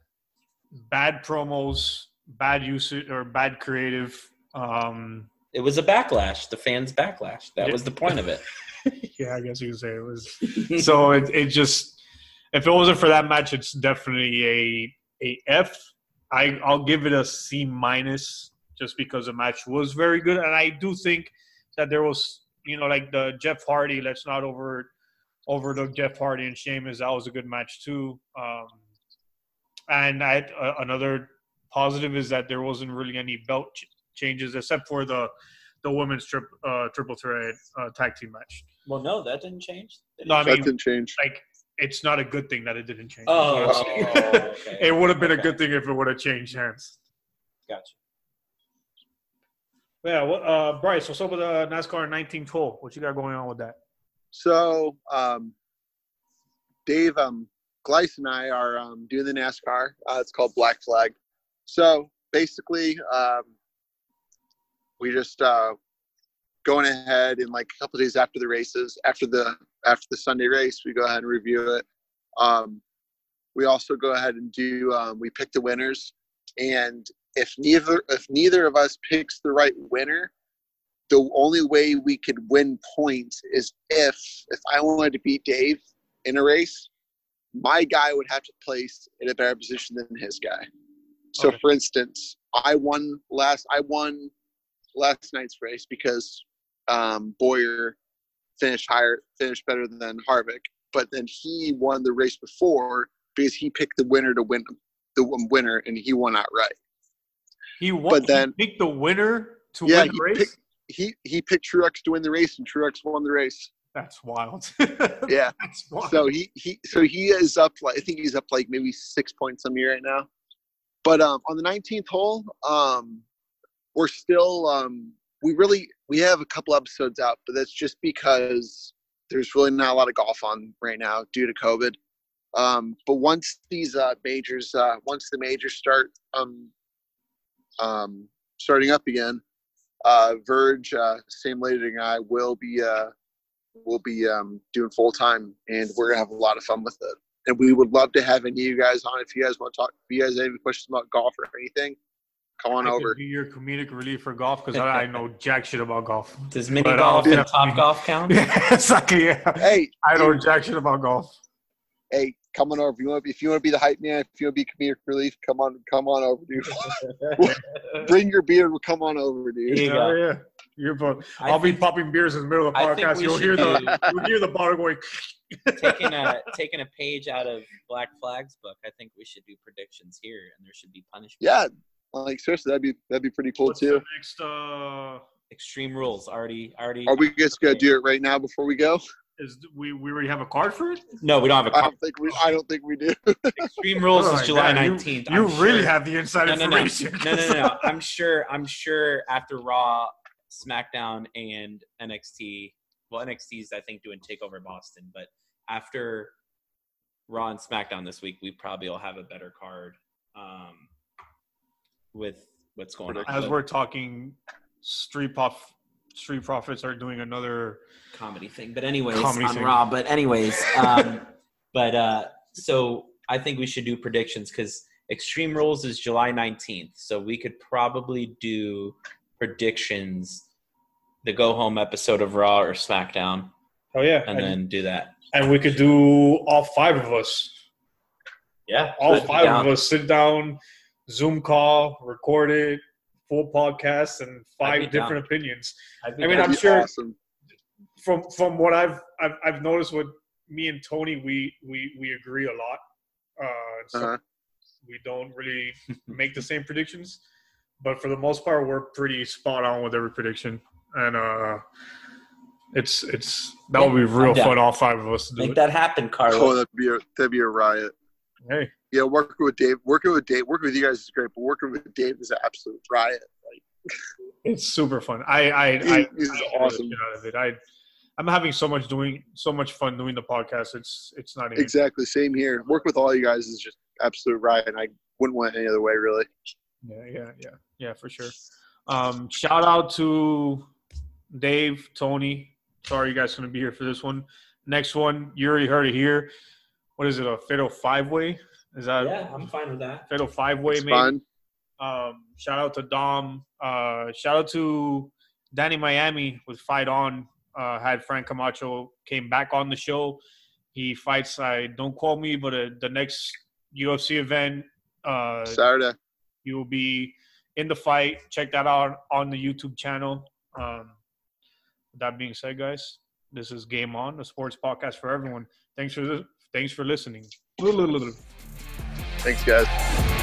bad promos, bad usage or bad creative. Um, It was a backlash. The fans' backlash. That Yeah. was the point of it. yeah, I guess you could say it was. so it, it just if it wasn't for that match, it's definitely a a F. I I'll give it a C minus just because the match was very good, and I do think that there was you know like the Jeff Hardy. Let's not over overlook Jeff Hardy and Sheamus. That was a good match too. Um, and I uh, another positive is that there wasn't really any belt ch- changes except for the the women's trip, uh, triple threat uh, tag team match. Well, no, that didn't change. Did No, I it? that mean, didn't change. like it's not a good thing that it didn't change. Oh, That's what I'm saying. okay. it would have been a good thing if it would have changed hands. gotcha. Yeah, what, uh, Bryce, what's up with uh, NASCAR 1912? What you got going on with that? So, um, Dave, um, Gleiss and I are um, doing the NASCAR. Uh, it's called Black Flag. So basically, um, we just uh, going ahead and like a couple days after the races, after the after the Sunday race, we go ahead and review it. Um, we also go ahead and do um, we pick the winners, and if neither if neither of us picks the right winner, the only way we could win points is if if I wanted to beat Dave in a race, my guy would have to place in a better position than his guy. So Okay. for instance, I won last I won last night's race because um, Bowyer finished higher finished better than Harvick, but then he won the race before because he picked the winner to win the winner and he won outright. He won. But then- he picked the winner to Yeah, win the race. picked- He he picked Truex to win the race and Truex won the race. That's wild. Yeah. That's wild. So he he so he is up like I think he's up like maybe six points on me right now. But um, on the 19th hole, um, we're still um, we really we have a couple episodes out, but that's just because there's really not a lot of golf on right now due to COVID. Um, but once these uh, majors, uh, once the majors start um, um, starting up again, uh, Verge, uh, Sam Lady and I will be uh, will be um, doing full time, and we're gonna have a lot of fun with it. And we would love to have any of you guys on. If you guys want to talk, if you guys have any questions about golf or anything, come on I could over. be your comedic relief for golf because I, I know jack shit about golf. Does mini But, uh, golf and top golf count? Yeah, exactly. Yeah. Hey, I know dude, jack shit about golf. hey, come on over. If you want, if you want to be the hype man, if you want to be comedic relief, come on, come on over, dude. Bring your beer. We'll come on over, dude. You Yeah, go. yeah. You're both. I I'll be popping beers in the middle of the podcast. You'll hear the do- you'll hear the bottle going. taking a taking a page out of Black Flag's book, I think we should do predictions here, and there should be punishment. Yeah, like seriously, that'd be that'd be pretty cool What's too. the next? Uh, Extreme rules already already. Are we just gonna do it right now before we go? Is we we already have a card for it? No, we don't have a. I Con- don't think we. I don't think we do. Extreme rules Oh, is July yeah, you- nineteenth. You, really have the inside no, no, no, information. no, no, no, no. I'm sure. I'm sure after Raw, SmackDown, and NXT. Well, NXT's I think doing Takeover Boston, but after Raw and SmackDown this week, we probably will have a better card um, with what's going on. As But we're talking, Street Pop, Street Profits are doing another. comedy thing. But anyways, Comedy on thing. Raw. But anyways, um, but uh, so I think we should do predictions because Extreme Rules is July nineteenth, so we could probably do predictions. The go home episode of Raw or SmackDown, Oh yeah, and then do that. and we could do all five of us. Yeah, All five of us sit down, Zoom call, record it, full podcasts and five different down. opinions. I'd be I mean. I'm sure- Awesome. from from what I've I've, I've noticed with me and Tony, we we we agree a lot. Uh, so Uh-huh. we don't really make the same predictions, but for the most part, we're pretty spot on with every prediction, and uh, it's it's that would be real fun, all five of us to do Make it. that happen, Oh, Carlos. that'd be a that'd be a riot. Hey, Yeah, working with Dave, working with Dave, working with you guys is great, but working with Dave is an absolute riot. Like, it's super fun. I I, I I awesome. shit out of it. I I'm having so much doing so much fun doing the podcast. It's it's not even Exactly, same here. Work with all you guys is just absolute riot, and I wouldn't want it any other way, really. Yeah, yeah, yeah, yeah, for sure. Um, shout out to Dave, Tony. Sorry, you guys couldn't be here for this one. Next one, you already heard it here. What is it? A fatal five way? Is that Yeah, I'm fine with that. fatal five way? It's Maybe. fun. Um, shout out to Dom. Uh, shout out to Danny Miami with Fight On. Uh, had Frank Camacho came back on the show. He fights. I don't quote me, but uh, the next UFC event. Uh, Saturday. you will be in the fight. Check that out on the YouTube channel. Um, that being said, guys, this is Game On, the sports podcast for everyone. Thanks for thanks for listening. Thanks, guys.